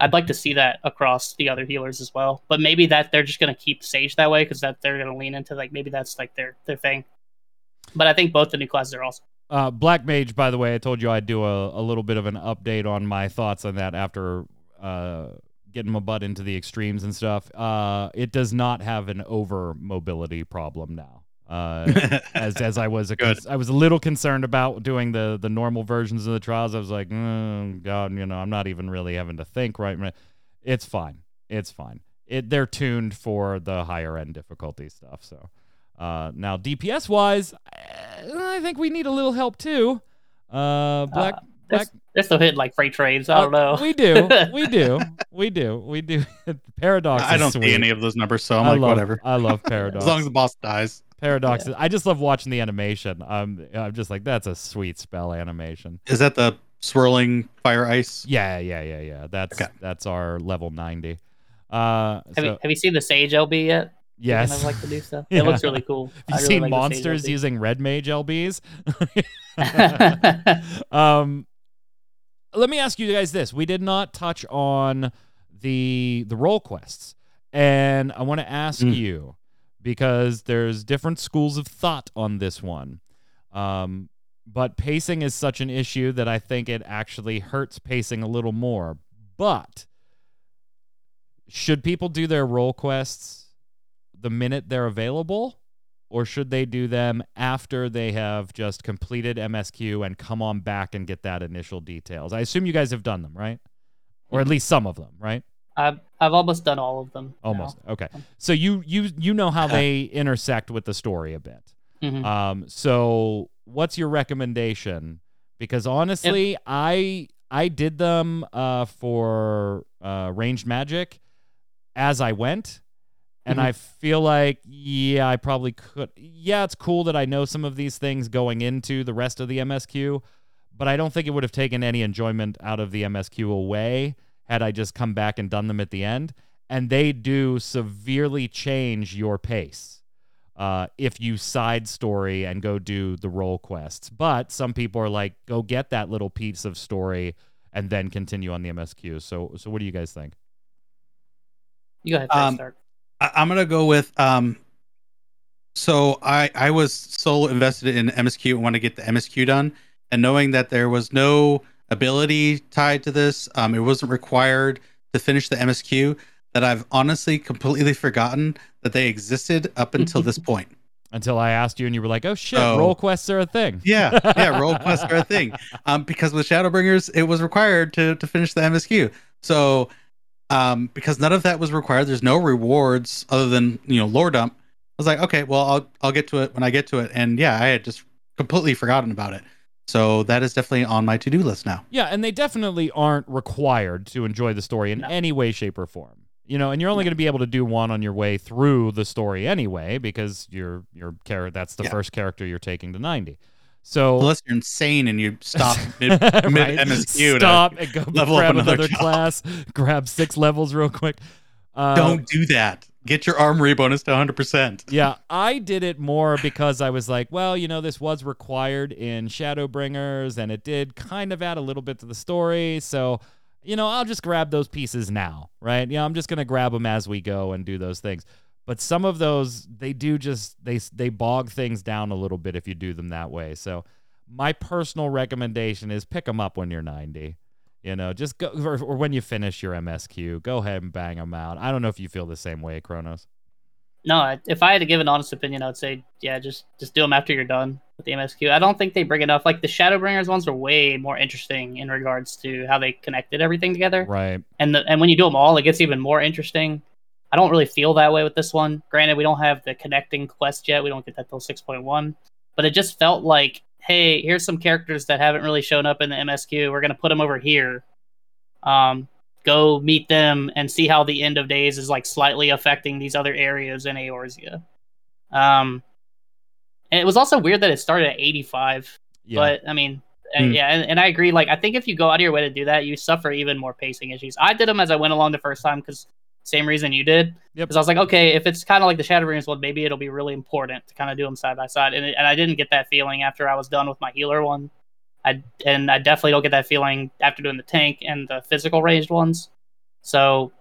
I'd like to see that across the other healers as well, but maybe that they're just going to keep Sage that way because that they're going to lean into like maybe that's like their their thing. But I think both the new classes are awesome. Uh, Black Mage, by the way, I told you I'd do a, a little bit of an update on my thoughts on that after uh, getting my butt into the extremes and stuff. Uh, it does not have an over mobility problem now. Uh, as as I was a Good. I was a little concerned about doing the the normal versions of the trials. I was like, mm, God, you know, I'm not even really having to think right. now." It's fine. It's fine. It they're tuned for the higher end difficulty stuff. So uh, now DPS wise, I think we need a little help too. Uh, Black They're, Black. they're still hitting like freight trades. I don't uh, know. We do. We do. We do. We do. Paradox. I don't sweet. see any of those numbers, so I'm I like, love, whatever. I love Paradox. As long as the boss dies. Paradox. is- I just love watching the animation. I'm I'm just like that's a sweet spell animation. Is that the swirling fire ice? Yeah, yeah, yeah, yeah. That's Okay. that's our level ninety. Uh, Have, so, you, have you seen the Sage LB yet? yes. Kind of like the new stuff. Yeah. It looks really cool. Have you I really seen like monsters LB. using red mage LBs? um, let me ask you guys this: We did not touch on the the role quests, and I want to ask Mm. you because there's different schools of thought on this one. Um, but pacing is such an issue that I think it actually hurts pacing a little more. But should people do their role quests the minute they're available? Or should they do them after they have just completed MSQ and come on back and get that initial details? I assume you guys have done them, right? Or at least some of them, right? I've I've almost done all of them. now. Almost. Okay. So you you you know how they intersect with the story a bit. Mhm. Um, so what's your recommendation? Because honestly, I I did them uh, for uh, ranged magic as I went, and Mhm. I feel like yeah, I probably could. Yeah, it's cool that I know some of these things going into the rest of the MSQ, but I don't think it would have taken any enjoyment out of the MSQ away had I just come back and done them at the end. And they do severely change your pace. uh, if you side story and go do the role quests. But some people are like, go get that little piece of story and then continue on the MSQ. So, so what do you guys think? You go ahead, Um, Stark. I, I'm gonna go with um. So I I was so invested in MSQ and want to get the MSQ done, and knowing that there was no ability tied to this, um, it wasn't required to finish the MSQ. That I've honestly completely forgotten that they existed up until this point. Until I asked you and you were like, oh shit, So- role quests are a thing. Yeah, yeah, role quests are a thing. Um, because with Shadowbringers, it was required to to finish the MSQ. So, um, because none of that was required, there's no rewards other than you know lore dump. I was like, okay, well, I'll I'll get to it when I get to it. And yeah, I had just completely forgotten about it. So that is definitely on my to do list now. Yeah, and they definitely aren't required to enjoy the story in No. any way, shape, or form. You know, and you're only going to be able to do one on your way through the story anyway, because you're your character. That's the Yeah. first character you're taking to ninety. So Unless you're insane and you stop mid, Right? mid MSQ, to- stop and go level up grab another another job. class, grab six levels real quick. Uh, don't do that. Get your armory bonus to 100. percent Yeah, I did it more because I was like, well, you know, this was required in Shadowbringers and it did kind of add a little bit to the story. So, you know, I'll just grab those pieces now, right? Yeah, I'm just going to grab them as we go and do those things. But some of those, they do just, they, they bog things down a little bit if you do them that way. So, my personal recommendation is pick them up when you're 90. You know, just go, or, or when you finish your MSQ, go ahead and bang them out. I don't know if you feel the same way, Kronos. No, if I had to give an honest opinion, I would say, yeah, just just do them after you're done with the MSQ. I don't think they bring enough. Like the Shadowbringers ones are way more interesting in regards to how they connected everything together. Right. And the, and when you do them all, it gets even more interesting. I don't really feel that way with this one. Granted, we don't have the connecting quest yet. We don't get that till six point one, but it just felt like, hey, here's some characters that haven't really shown up in the MSQ. We're gonna put them over here. Um, go meet them and see how the end of days is like slightly affecting these other areas in Eorzea. Um, and it was also weird that it started at 85 Yeah. but I mean, Hmm. yeah, and, and I agree. Like, I think if you go out of your way to do that, you suffer even more pacing issues. I did them as I went along the first time because same reason you did. Yep. Because I was like, okay, if it's kind of like the Shadowbringers one, maybe it'll be really important to kind of do them side by side. And it, and I didn't get that feeling after I was done with my healer one. I and I definitely don't get that feeling after doing the tank and the physical ranged ones. So,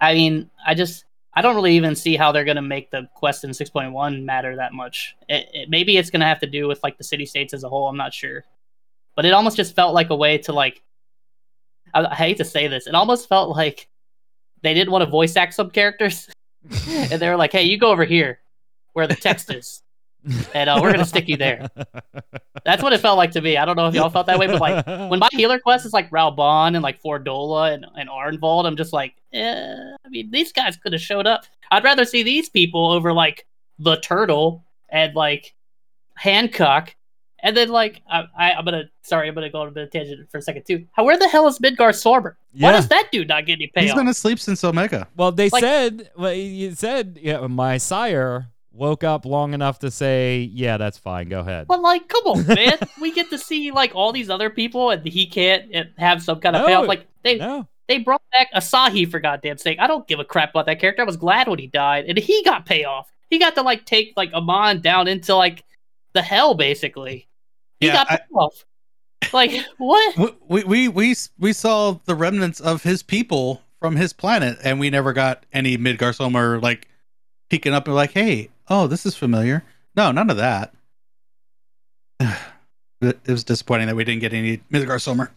I mean, I just I don't really even see how they're going to make the quest in 6.1 matter that much. It, it, maybe it's going to have to do with like the city states as a whole. I'm not sure, but it almost just felt like a way to like. I, I hate to say this. It almost felt like they didn't want to voice act some characters, and they were like, "Hey, you go over here, where the text is, and uh, we're gonna stick you there." That's what it felt like to me. I don't know if y'all felt that way, but like when my healer quest is like Raubahn and like Fordola and, and Arnvold, I'm just like, eh, I mean, these guys could have showed up. I'd rather see these people over like the turtle and like Hancock. And then like I, I I'm gonna sorry, I'm gonna go on a bit of tangent for a second too. How where the hell is Midgardsormr? Why does that dude not get any payoff? He's been asleep since Omega. Well, they Like- said, well, you said, yeah, my sire woke up long enough to say, yeah, that's fine. Go ahead. But like, come on, man. we get to see like all these other people, and he can't uh, have some kind of No. payoff. Like they No. they brought back Asahi for goddamn sake. I don't give a crap about that character. I was glad when he died, and he got payoff. He got to like take like Amon down into like the hell, basically. He Yeah, got I- payoff. Like what? We, we we we saw the remnants of his people from his planet, and we never got any Midgardsormr like peeking up and like, hey, oh, this is familiar. No, none of that. it it was disappointing that we didn't get any Midgardsormr.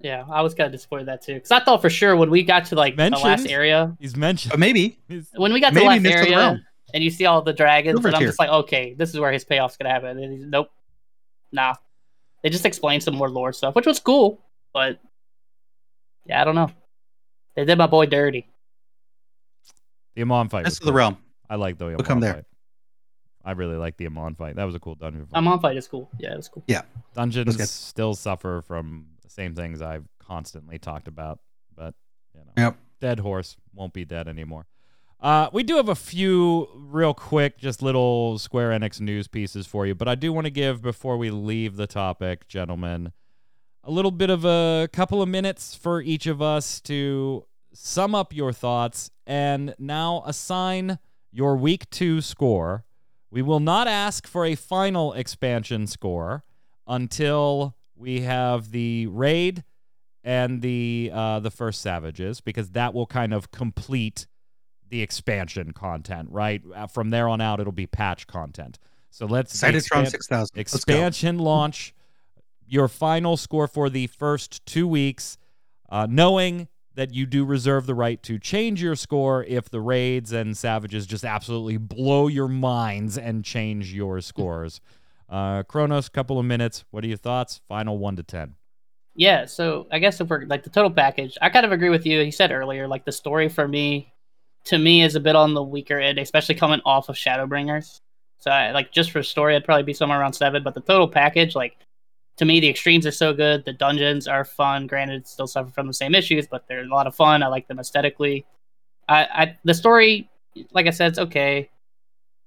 Yeah, I was kind of disappointed that too, because I thought for sure when we got to like the last Mentioned? got He's mentioned. But maybe when we got to maybe the last Mist of the area and you see all the dragons, Silver and I'm tier. just like, okay, this is where his payoff's gonna happen. And he's, nope, nah. They just explained some more lore stuff, which was cool, but yeah, I don't know. They did my boy dirty. the Amon fight. was Mist of the. Realm. I like the Amon We'll come there. fight. I really like the Amon fight. That was a cool dungeon fight. I'm fight is cool. Yeah, it's cool. Yeah. Dungeons still suffer from the same things I've constantly talked about, but you know, Yep. dead horse won't be dead anymore. Uh, we do have a few real quick, just little Square Enix news pieces for you, but I do want to give before we leave the topic, gentlemen, a little bit of a couple of minutes for each of us to sum up your thoughts and now assign your week two score. We will not ask for a final expansion score until we have the raid and the uh, the first savages because that will kind of complete the expansion content. Right Uh, from there on out, it'll be patch content. So let's the Cytotron expand- 6000. Let's go. expansion launch your final score for the first two weeks uh, knowing that you do reserve the right to change your score if the raids and savages just absolutely blow your minds and change your scores uh, kronos couple of minutes what are your thoughts final one to ten Yeah, so I guess if we're like the total package, I kind of agree with you. You said earlier, like the story for me, to me, is a bit on the weaker end, especially coming off of Shadowbringers. So, I, like, just for story, I'd probably be somewhere around seven. But the total package, like, to me, the extremes are so good. The dungeons are fun. Granted, still suffer from the same issues, but they're a lot of fun. I like them aesthetically. I, I the story, like I said, it's okay.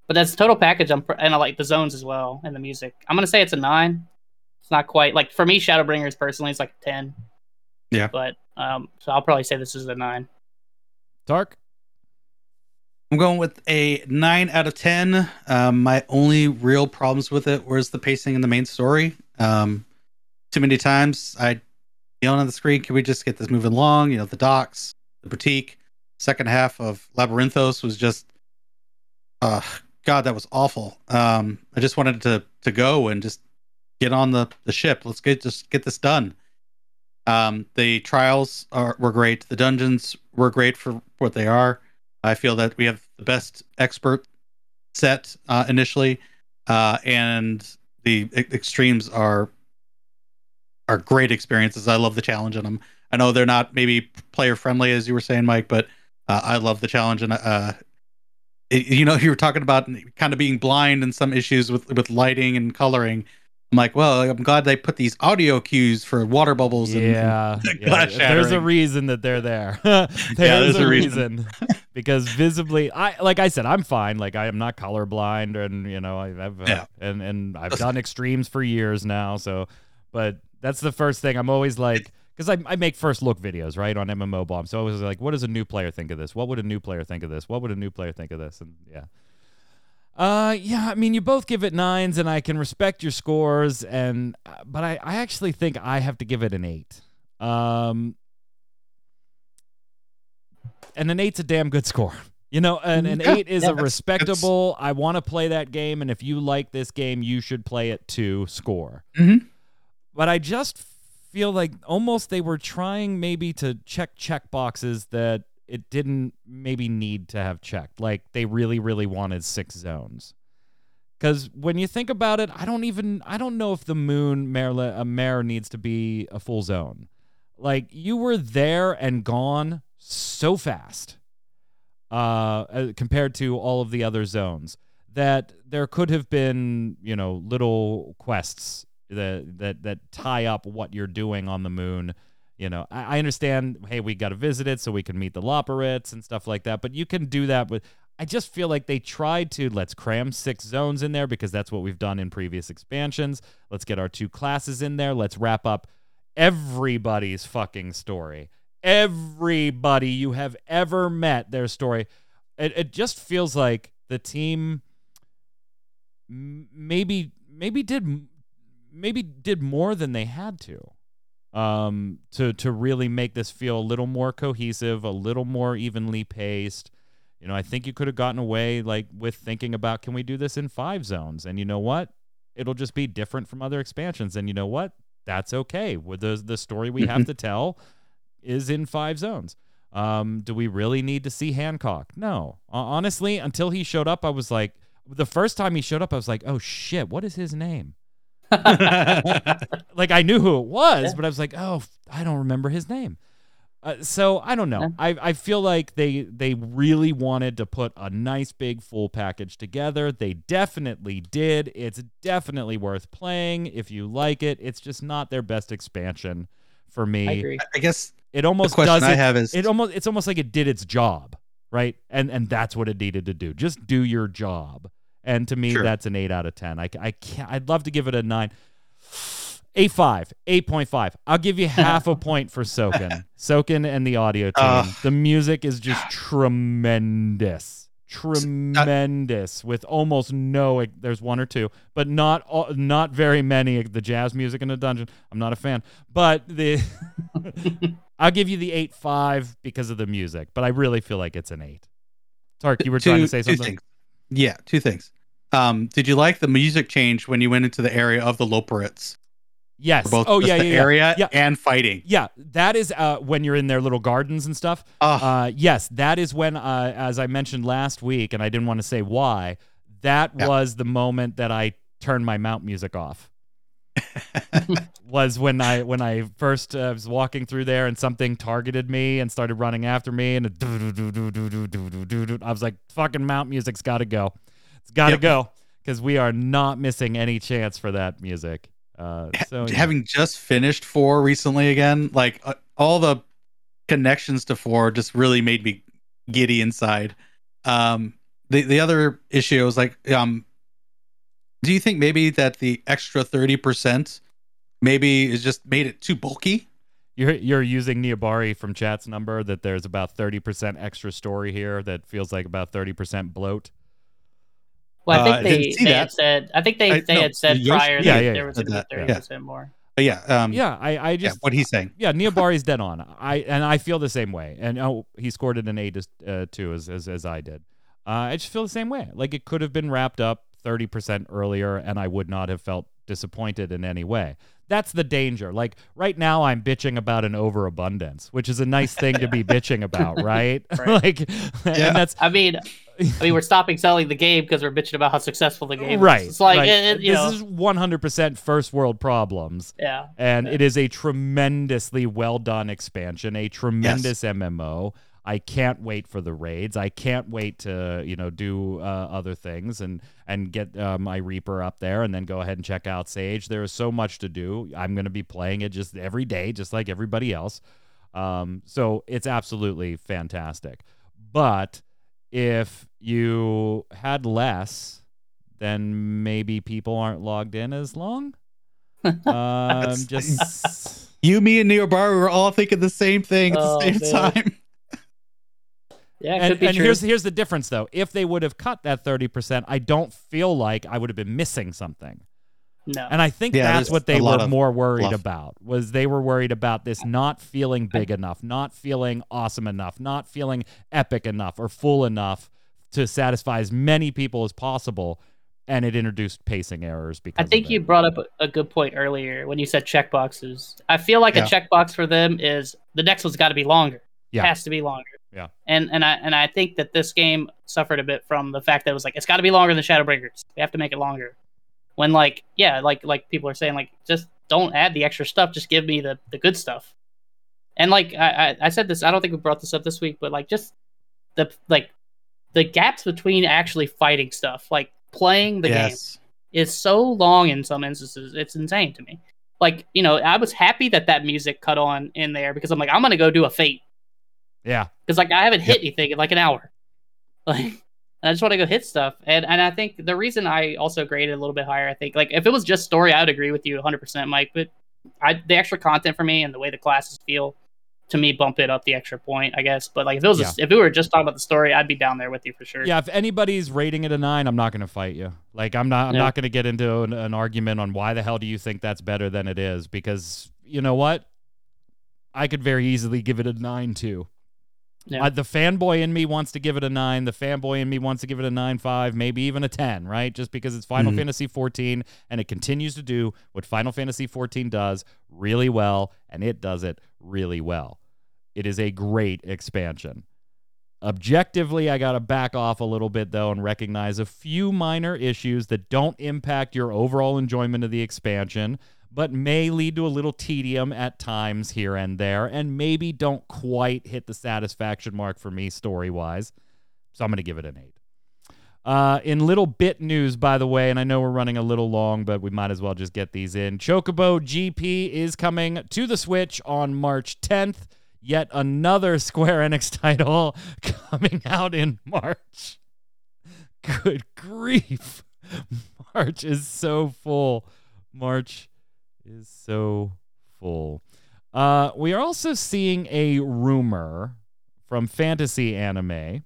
But that's the total package. I'm pr- and I like the zones as well and the music. I'm gonna say it's a nine. It's not quite like for me, Shadowbringers personally, it's like a ten. Yeah. But um, so I'll probably say this is a nine. dark I'm going with a nine out of ten. Um, my only real problems with it was the pacing in the main story. Um, too many times I yelling on the screen, "Can we just get this moving along?" You know, the docks, the boutique. Second half of Labyrinthos was just, uh, God, that was awful. Um, I just wanted to to go and just get on the the ship. Let's get just get this done. Um, the trials are were great. The dungeons were great for what they are. I feel that we have the best expert set uh, initially, uh, and the e- extremes are are great experiences. I love the challenge in them. I know they're not maybe player friendly as you were saying, Mike, but uh, I love the challenge. And uh, it, you know, you were talking about kind of being blind and some issues with with lighting and coloring. I'm like, well, I'm glad they put these audio cues for water bubbles. and- yeah, yeah. glass there's a reason that they're there there's, there's a, a reason, reason. because visibly i like i said i'm fine like i am not colorblind and you know I, i've uh, Yeah. and and i've done extremes for years now so but that's the first thing i'm always like because I, I make first look videos right on mmo bomb so i was like what does a new player think of this what would a new player think of this what would a new player think of this and yeah uh, yeah, I mean, you both give it nines, and I can respect your scores, and uh, but I, I actually think I have to give it an eight. Um, and an eight's a damn good score. You know, and an Yeah, eight is yeah, a that's- respectable. I want to play that game, and if you like this game, you should play it too. Score. Mhm. But I just feel like almost they were trying maybe to check check boxes that it didn't maybe need to have checked. Like they really, really wanted six zones. Because when you think about it, I don't even I don't know if the moon mare a mare needs to be a full zone. Like you were there and gone so fast, uh, uh, compared to all of the other zones that there could have been you know little quests that that that tie up what you're doing on the moon. You know, I, I understand. Hey, we got to visit it so we can meet the Loporrits and stuff like that. But you can do that. But I just feel like they tried to let's cram six zones in there because that's what we've done in previous expansions. Let's get our two classes in there. Let's wrap up everybody's fucking story. Everybody you have ever met, their story. It, it just feels like the team maybe maybe did maybe did more than they had to um to to really make this feel a little more cohesive a little more evenly paced. You know i think you could have gotten away like with thinking about can we do this in five zones? And you know what? It'll just be different from other expansions. And you know what? That's okay. With the the story we have to tell is in five zones. Um do we really need to see hancock? No. Ho- honestly until he showed up i was like the first time he showed up i was like oh shit what is his name like I knew who it was, Yeah. but I was like, oh, I don't remember his name. Uh, so I don't know. Yeah. I, I feel like they they really wanted to put a nice big full package together. They definitely did. It's definitely worth playing if you like it. It's just not their best expansion for I me. agree. I guess It the almost question does I it. have is It almost it's almost like it did its job, right? And and that's what it needed to do. Just do your job. And to me, Sure. that's an eight out of ten. I, I can't. I'd love to give it a nine. Eight five, eight point five. I'll give you half a point for Soken. Soken and the audio team. Ugh. the music is just tremendous. tremendous with almost no there's one or two but not all, not very many the jazz music in the dungeon i'm not a fan but the i'll give you the 8-5 because of the music but i really feel like it's an 8 tark you were Two- trying to say something. Yeah, two things. Um, did you like the music change when you went into the area of the Loporrits? Yes. Both oh yeah, yeah, the yeah, area yeah. and fighting. Yeah, that is uh, when you're in their little gardens and stuff. Uh yes, that is when, uh, as I mentioned last week, and I didn't want to say why. That yeah. was the moment that I turned my mount music off. was when I when I first uh, was walking through there and something targeted me and started running after me and I was like fucking mount music's got to go it's got to Yep. go," because we are not missing any chance for that music. Uh, so yeah. having just finished four recently again, like uh, all the connections to four just really made me giddy inside. Um, the the other issue was like, um, do you think maybe that the extra thirty percent maybe is just made it too bulky? You're you're using Niabari from chat's number that there's about thirty percent extra story here that feels like about thirty percent bloat. Well, I Uh, think I they, didn't see they that. had said. I think they, I- they no, had said Yoshi- prior yeah, that yeah, there was yeah. going to That- be yeah. thirty more. But yeah, um, Yeah, I I yeah, just what he's saying. yeah Niabari's dead on. I and I feel the same way. And oh, he scored it an eight as- uh, too as, as as I did. Uh, I just feel the same way. Like it could have been wrapped up thirty percent earlier, and I would not have felt disappointed in any way. That's the danger. Like right now, I'm bitching about an overabundance, which is a nice thing to be bitching about, right? Right. like, Yeah. and that's I mean, I mean, we're stopping selling the game because we're bitching about how successful the game right. is. It's like right. it, it, you this know, is 100% first world problems. yeah. and it is a tremendously well done expansion, a tremendous MMO. I can't wait for the raids. I can't wait to you know do uh, other things and and get uh, my Reaper up there, and then go ahead and check out Sage. There is so much to do. I'm going to be playing it just every day, just like everybody else. Um, so it's absolutely fantastic. But if you had less, then maybe people aren't logged in as long. Um, just You, me, and Neobar were all thinking the same thing at Oh, the same man. time. Yeah, and, and here's here's the difference though. If they would have cut that thirty percent, I don't feel like I would have been missing something. No. And I think Yeah, that's what they were more worried fluff. about. Was they were worried about this not feeling big enough, not feeling awesome enough, not feeling epic enough or full enough to satisfy as many people as possible. And it introduced pacing errors because I think you brought up a, a good point earlier when you said checkboxes. I feel like Yeah. a checkbox for them is the next one's got to be longer. Yeah. It has to be longer. Yeah. And and I and I think that this game suffered a bit from the fact that it was like it's got to be longer than Shadowbringers. We have to make it longer. When like yeah, like like people are saying like just don't add the extra stuff. Just give me the the good stuff. And like I I, I said this, I don't think we brought this up this week, but like just the like the gaps between actually fighting stuff, like playing the game is so long in some instances. It's insane to me. Like, you know, I was happy that that music cut on in there because I'm like, I'm gonna go do a fate Yeah. because like I haven't hit anything in like an hour. Like, I just want to go hit stuff. And and I think the reason I also graded a little bit higher, I think, like if it was just story, I would agree with you 100, percent Mike. But I the extra content for me and the way the classes feel to me bump it up the extra point, I guess. But like if it was Yeah. just, if we were just talking about the story, I'd be down there with you for sure. Yeah, if anybody's rating it a nine, I'm not going to fight you. Like I'm not. I'm Yeah. not going to get into an, an argument on why the hell do you think that's better than it is because you know what, I could very easily give it a nine too. Yeah. Uh, the fanboy in me wants to give it a nine. The fanboy in me wants to give it a nine five, maybe even a ten, right? Just because it's Final Mhm. Fantasy 14 and it continues to do what Final Fantasy 14 does really well, and it does it really well. It is a great expansion. Objectively, I got to back off a little bit though and recognize a few minor issues that don't impact your overall enjoyment of the expansion, but may lead to a little tedium at times here and there, and maybe don't quite hit the satisfaction mark for me story wise. So I'm going to give it an eight. Uh, in little bit news, by the way, and I know we're running a little long, but we might as well just get these in. Chocobo GP is coming to the Switch on March 10th. Yet another Square Enix title coming out in March. Good grief. March is so full. March is so full. Uh, we are also seeing a rumor from fantasy anime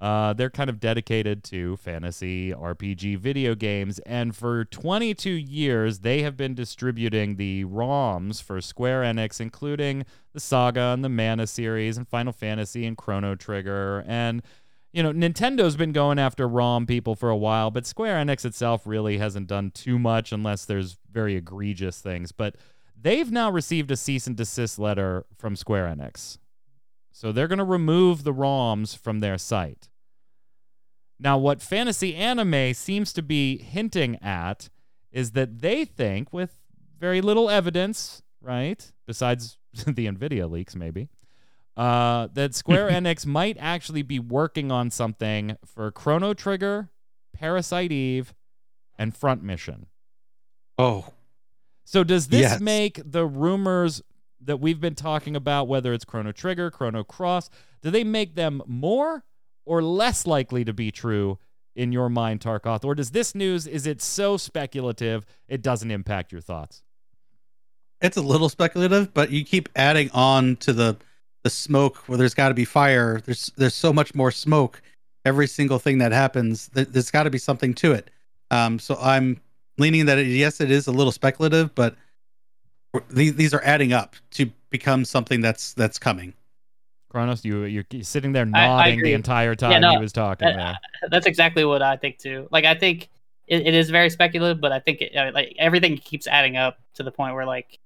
Uh, they're kind of dedicated to fantasy RPG video games, and for 22 years, they have been distributing the ROMs for Square Enix, including the Saga and the Mana series, and Final Fantasy and Chrono Trigger. And, you know, Nintendo's been going after ROM people for a while, but Square Enix itself really hasn't done too much unless there's very egregious things. But they've now received a cease and desist letter from Square Enix. So they're going to remove the ROMs from their site. Now, what Fantasy Anime seems to be hinting at is that they think, with very little evidence, right, besides the NVIDIA leaks, maybe, uh, that Square Enix might actually be working on something for Chrono Trigger, Parasite Eve, and Front Mission. Oh, So does this Yes. make the rumors that we've been talking about, whether it's Chrono Trigger, Chrono Cross, do they make them more or less likely to be true in your mind, Tarkoth? Or does this news is it so speculative it doesn't impact your thoughts? it's a little speculative, but you keep adding on to the the smoke where there's got to be fire. There's there's so much more smoke. Every single thing that happens, th- there's got to be something to it. Um, so I'm leaning that it, yes, it is a little speculative, but these these are adding up to become something that's that's coming. Kronos, you you're sitting there I- I nodding the entire time no, he was talking there. That's exactly what I think too. Like I think it, it is very speculative, but I think it, uh, like everything keeps adding up to the point where like,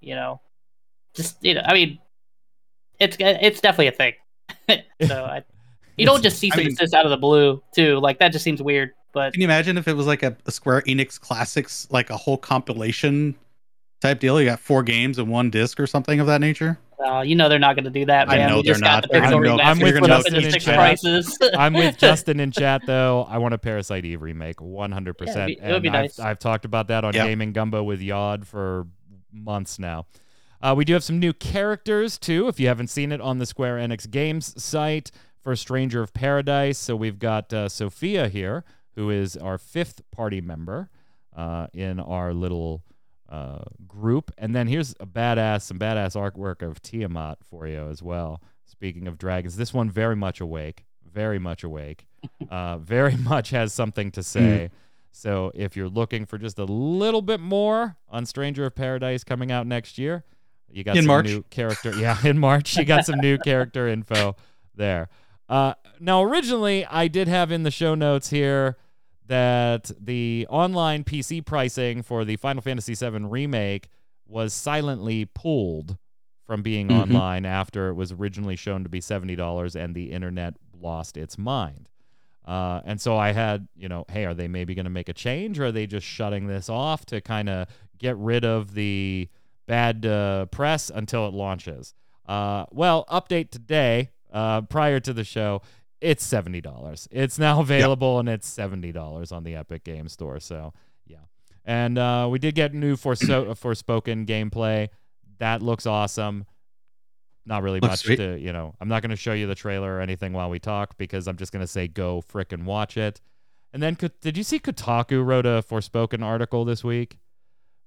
you know, just you know, I mean, it's it's definitely a thing. so I, you don't just cease I and mean- desist out of the blue too. Like that just seems weird. But Can you imagine if it was like a, a Square Enix Classics, like a whole compilation type deal? You got four games and one disc or something of that nature. uh, you know they're not going to do that, I know we they're not. The I know. I'm with Justin in in chat. prices. I'm with Justin in chat though. I want a Parasite Eve remake, 100. Yeah, percent it'd be- it would be And I've, nice. I've talked about that on Yep. Gaming Gumbo with Yod for months now. Uh, we do have some new characters too. If you haven't seen it on the Square Enix Games site for Stranger of Paradise, so we've got uh, Sophia here, who is our fifth party member uh, in our little uh, group, and then here's a badass, some badass artwork of Tiamat for you as well. Speaking of dragons, this one very much awake, very much awake, uh, very much has something to say. So if you're looking for just a little bit more on Stranger of Paradise coming out next year, you got In some March. new character. Yeah, in March, you got some new character info there. Uh, now, originally, I did have in the show notes here that the online PC pricing for the Final Fantasy VII remake was silently pulled from being Mhm. online after it was originally shown to be $70 and the internet lost its mind. Uh, and so I had, you know, hey, are they maybe going to make a change or are they just shutting this off to kind of get rid of the bad uh, press until it launches? Uh, well, update today, uh, prior to the show, it's $70. It's now available and it's $70 on the Epic Game Store. So, yeah. And uh, we did get new Forso- Forspoken gameplay. That looks awesome. Not really Looks much sweet. to, you know, I'm not going to show you the trailer or anything while we talk because I'm just going to say go frickin' watch it. And then, did you see Kotaku wrote a Forspoken article this week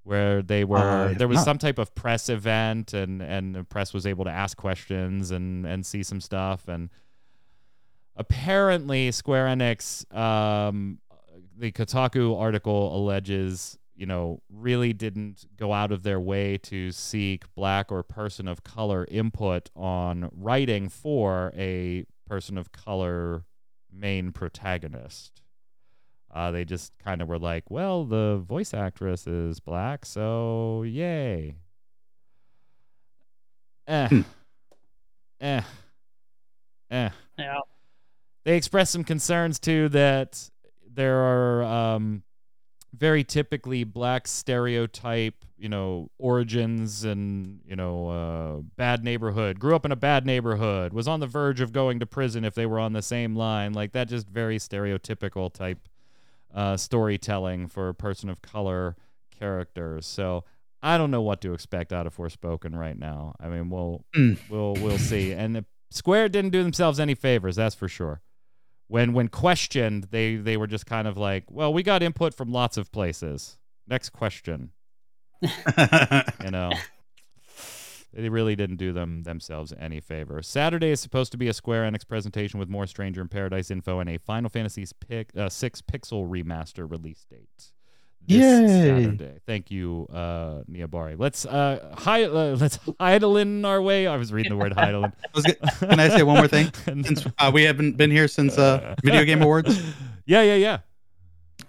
where they were Uh, there was not. some type of press event and and the press was able to ask questions and and see some stuff. And apparently Square Enix um the Kotaku article alleges you know really didn't go out of their way to seek black or person of color input on writing for a person of color main protagonist uh, they just kind of were like, well, the voice actress is black, so yay. Eh. Hmm. Eh. Eh. yeah. They expressed some concerns too that there are um, very typically black stereotype, you know, origins and, you know, uh, bad neighborhood, grew up in a bad neighborhood, was on the verge of going to prison if they were on the same line. Like that, just very stereotypical type uh, storytelling for a person of color characters. So I don't know what to expect out of Forspoken right now. I mean, we'll Mm. we'll we'll see. And the Square didn't do themselves any favors, that's for sure. When when questioned, they they were just kind of like, "Well, we got input from lots of places." Next question, you know. They really didn't do them themselves any favor. Saturday is supposed to be a Square Enix presentation with more Stranger in Paradise info and a Final Fantasy pick, uh, 6 pixel remaster release date. This Yay. Saturday. Thank you, uh, Niabari. Let's uh, hi- uh let's idle in our way. I was reading the word idle. I was g- Can I say one more thing? Since uh, we haven't been here since uh, Video Game Awards, yeah, yeah, yeah.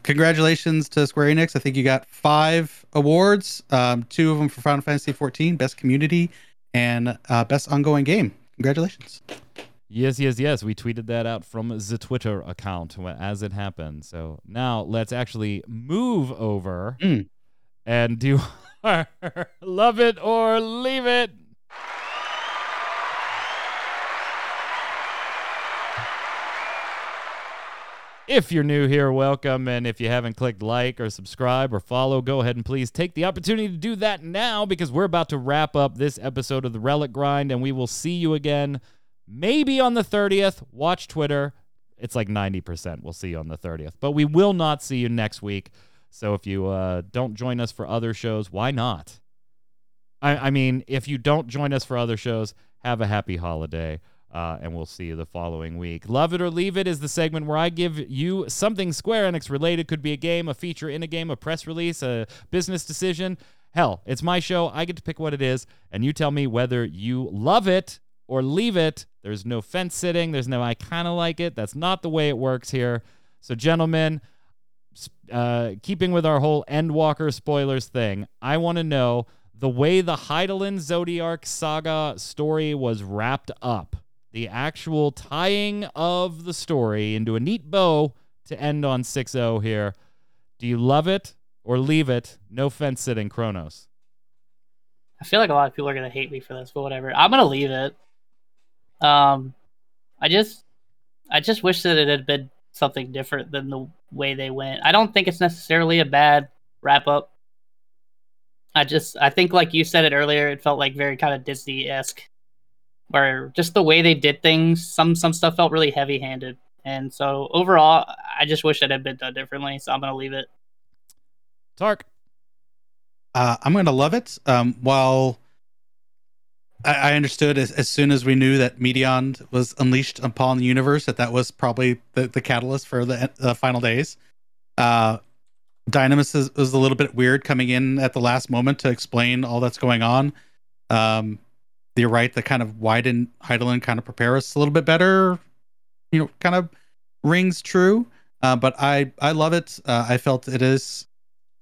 Congratulations to Square Enix. I think you got five awards, um, two of them for Final Fantasy XIV, Best Community, and uh, Best Ongoing Game. Congratulations. Yes, yes, yes. We tweeted that out from the Twitter account as it happened. So now let's actually move over Mm. and do our love it or leave it. If you're new here, welcome. And if you haven't clicked like or subscribe or follow, go ahead and please take the opportunity to do that now because we're about to wrap up this episode of the Relic Grind and we will see you again maybe on the 30th. Watch Twitter. It's like 90%. We'll see you on the 30th. But we will not see you next week. So if you uh, don't join us for other shows, why not? I, I mean, if you don't join us for other shows, have a happy holiday. Uh, and we'll see you the following week. Love it or leave it is the segment where I give you something Square Enix related. Could be a game, a feature in a game, a press release, a business decision. Hell, it's my show. I get to pick what it is, and you tell me whether you love it or leave it. There's no fence sitting. There's no I kind of like it. That's not the way it works here. So, gentlemen, uh, keeping with our whole Endwalker spoilers thing, I want to know the way the Hydaelyn Zodiark saga story was wrapped up, the actual tying of the story into a neat bow to end on 6 0 here. Do you love it or leave it? No fence sitting, Kronos. I feel like a lot of people are gonna hate me for this, but whatever. I'm gonna leave it. Um, I just, I just wish that it had been something different than the way they went. I don't think it's necessarily a bad wrap up. I just, I think like you said it earlier, it felt like very kind of Disney esque, where just the way they did things, some some stuff felt really heavy handed, and so overall, I just wish it had been done differently. So I'm gonna leave it. Tark. Uh, I'm going to love it. Um, while I, I understood as, as soon as we knew that Meteion was unleashed upon the universe, that that was probably the, the catalyst for the uh, final days. Uh, Dynamis is, was a little bit weird coming in at the last moment to explain all that's going on. Um, you're right. The kind of didn't Hydaelyn kind of prepare us a little bit better? You know, kind of rings true. Uh, but I I love it. Uh, I felt it is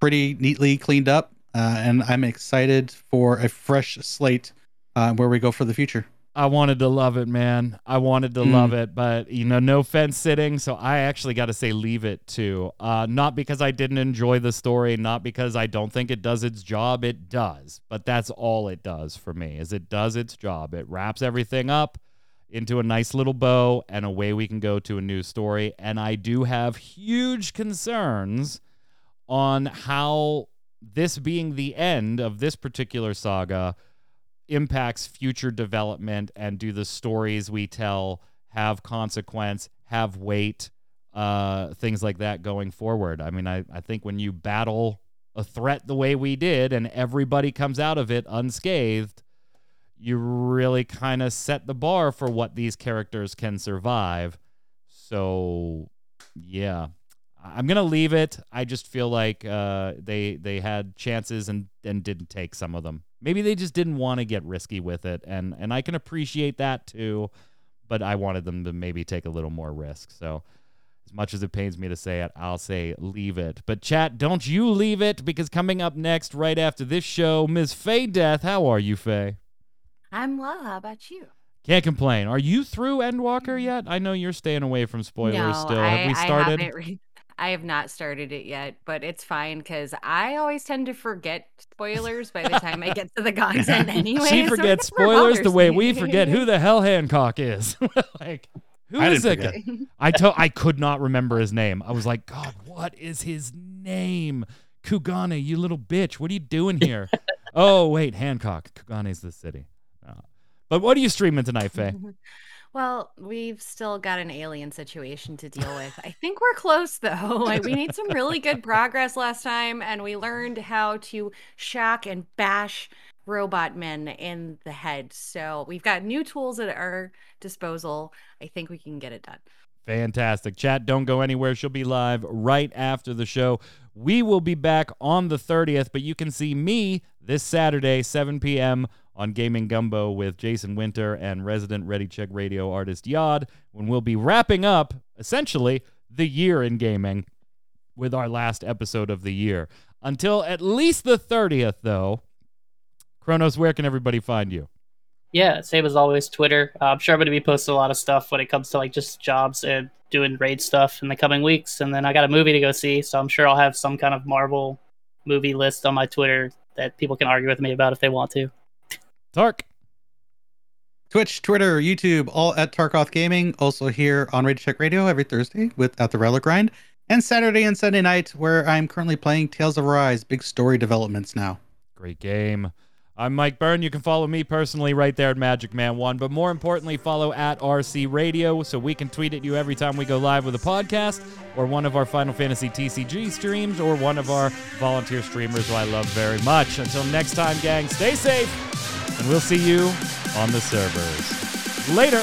pretty neatly cleaned up, uh, and I'm excited for a fresh slate uh, where we go for the future. I wanted to love it, man. I wanted to Mm. love it, but you know, no fence sitting. So I actually got to say, leave it too. Uh, not because I didn't enjoy the story, not because I don't think it does its job. It does, but that's all it does for me. Is it does its job. It wraps everything up into a nice little bow, and away we can go to a new story. And I do have huge concerns on how this being the end of this particular saga impacts future development and do the stories we tell have consequence have weight uh things like that going forward. I mean i, I think when you battle a threat the way we did and everybody comes out of it unscathed you really kind of set the bar for what these characters can survive. So yeah. I'm gonna leave it. I just feel like uh they they had chances and and didn't take some of them maybe they just didn't want to get risky with it and and i can appreciate that too but i wanted them to maybe take a little more risk. So as much as it pains me to say it i'll say leave it. But chat don't you leave it because coming up next right after this show ms faye death how are you faye? I'm well. How about you? can't complain. Are you through endwalker mm. yet? I know you're staying away from spoilers no, still. I, have we I started? haven't re- I have not started it yet, but it's fine because I always tend to forget spoilers by the time I get to the content anyway. she forgets never spoilers the way me. we forget who the hell Hancock is. like, who I is didn't that guy? I to- I could not remember his name. I was like, God, what is his name? Kugane, you little bitch. What are you doing here? oh, wait, Hancock. Kugane's the city. Uh, but what are you streaming tonight, Faye? Well, we've still got an alien situation to deal with. I think we're close though. Like we made some really good progress last time and we learned how to shock and bash robot men in the head. So we've got new tools at our disposal. I think we can get it done. Fantastic. Chat, don't go anywhere. She'll be live right after the show. We will be back on the 30th, but you can see me this Saturday, 7 p.m. on Gaming Gumbo with Jason Winter and resident Ready Check Radio artist Yod when we'll be wrapping up essentially the year in gaming with our last episode of the year. Until at least the 30th, though, Kronos, where can everybody find you? Yeah, same as always, Twitter. Uh, I'm sure I'm going to be posting a lot of stuff when it comes to like just jobs and doing raid stuff in the coming weeks. And then I got a movie to go see, so I'm sure I'll have some kind of Marvel movie list on my Twitter that people can argue with me about if they want to. Tark. Twitch, Twitter, YouTube, all at Tarkoth Gaming. Also here on Ready Check Radio every Thursday with At the Relic Grind. And Saturday and Sunday night, where I'm currently playing Tales of Arise, big story developments now. Great game. I'm Mike Byrne. You can follow me personally right there at Magic Man One, but more importantly, follow at RC Radio so we can tweet at you every time we go live with a podcast, or one of our Final Fantasy TCG streams, or one of our volunteer streamers who I love very much. Until next time, gang, stay safe, and we'll see you on the servers. Later.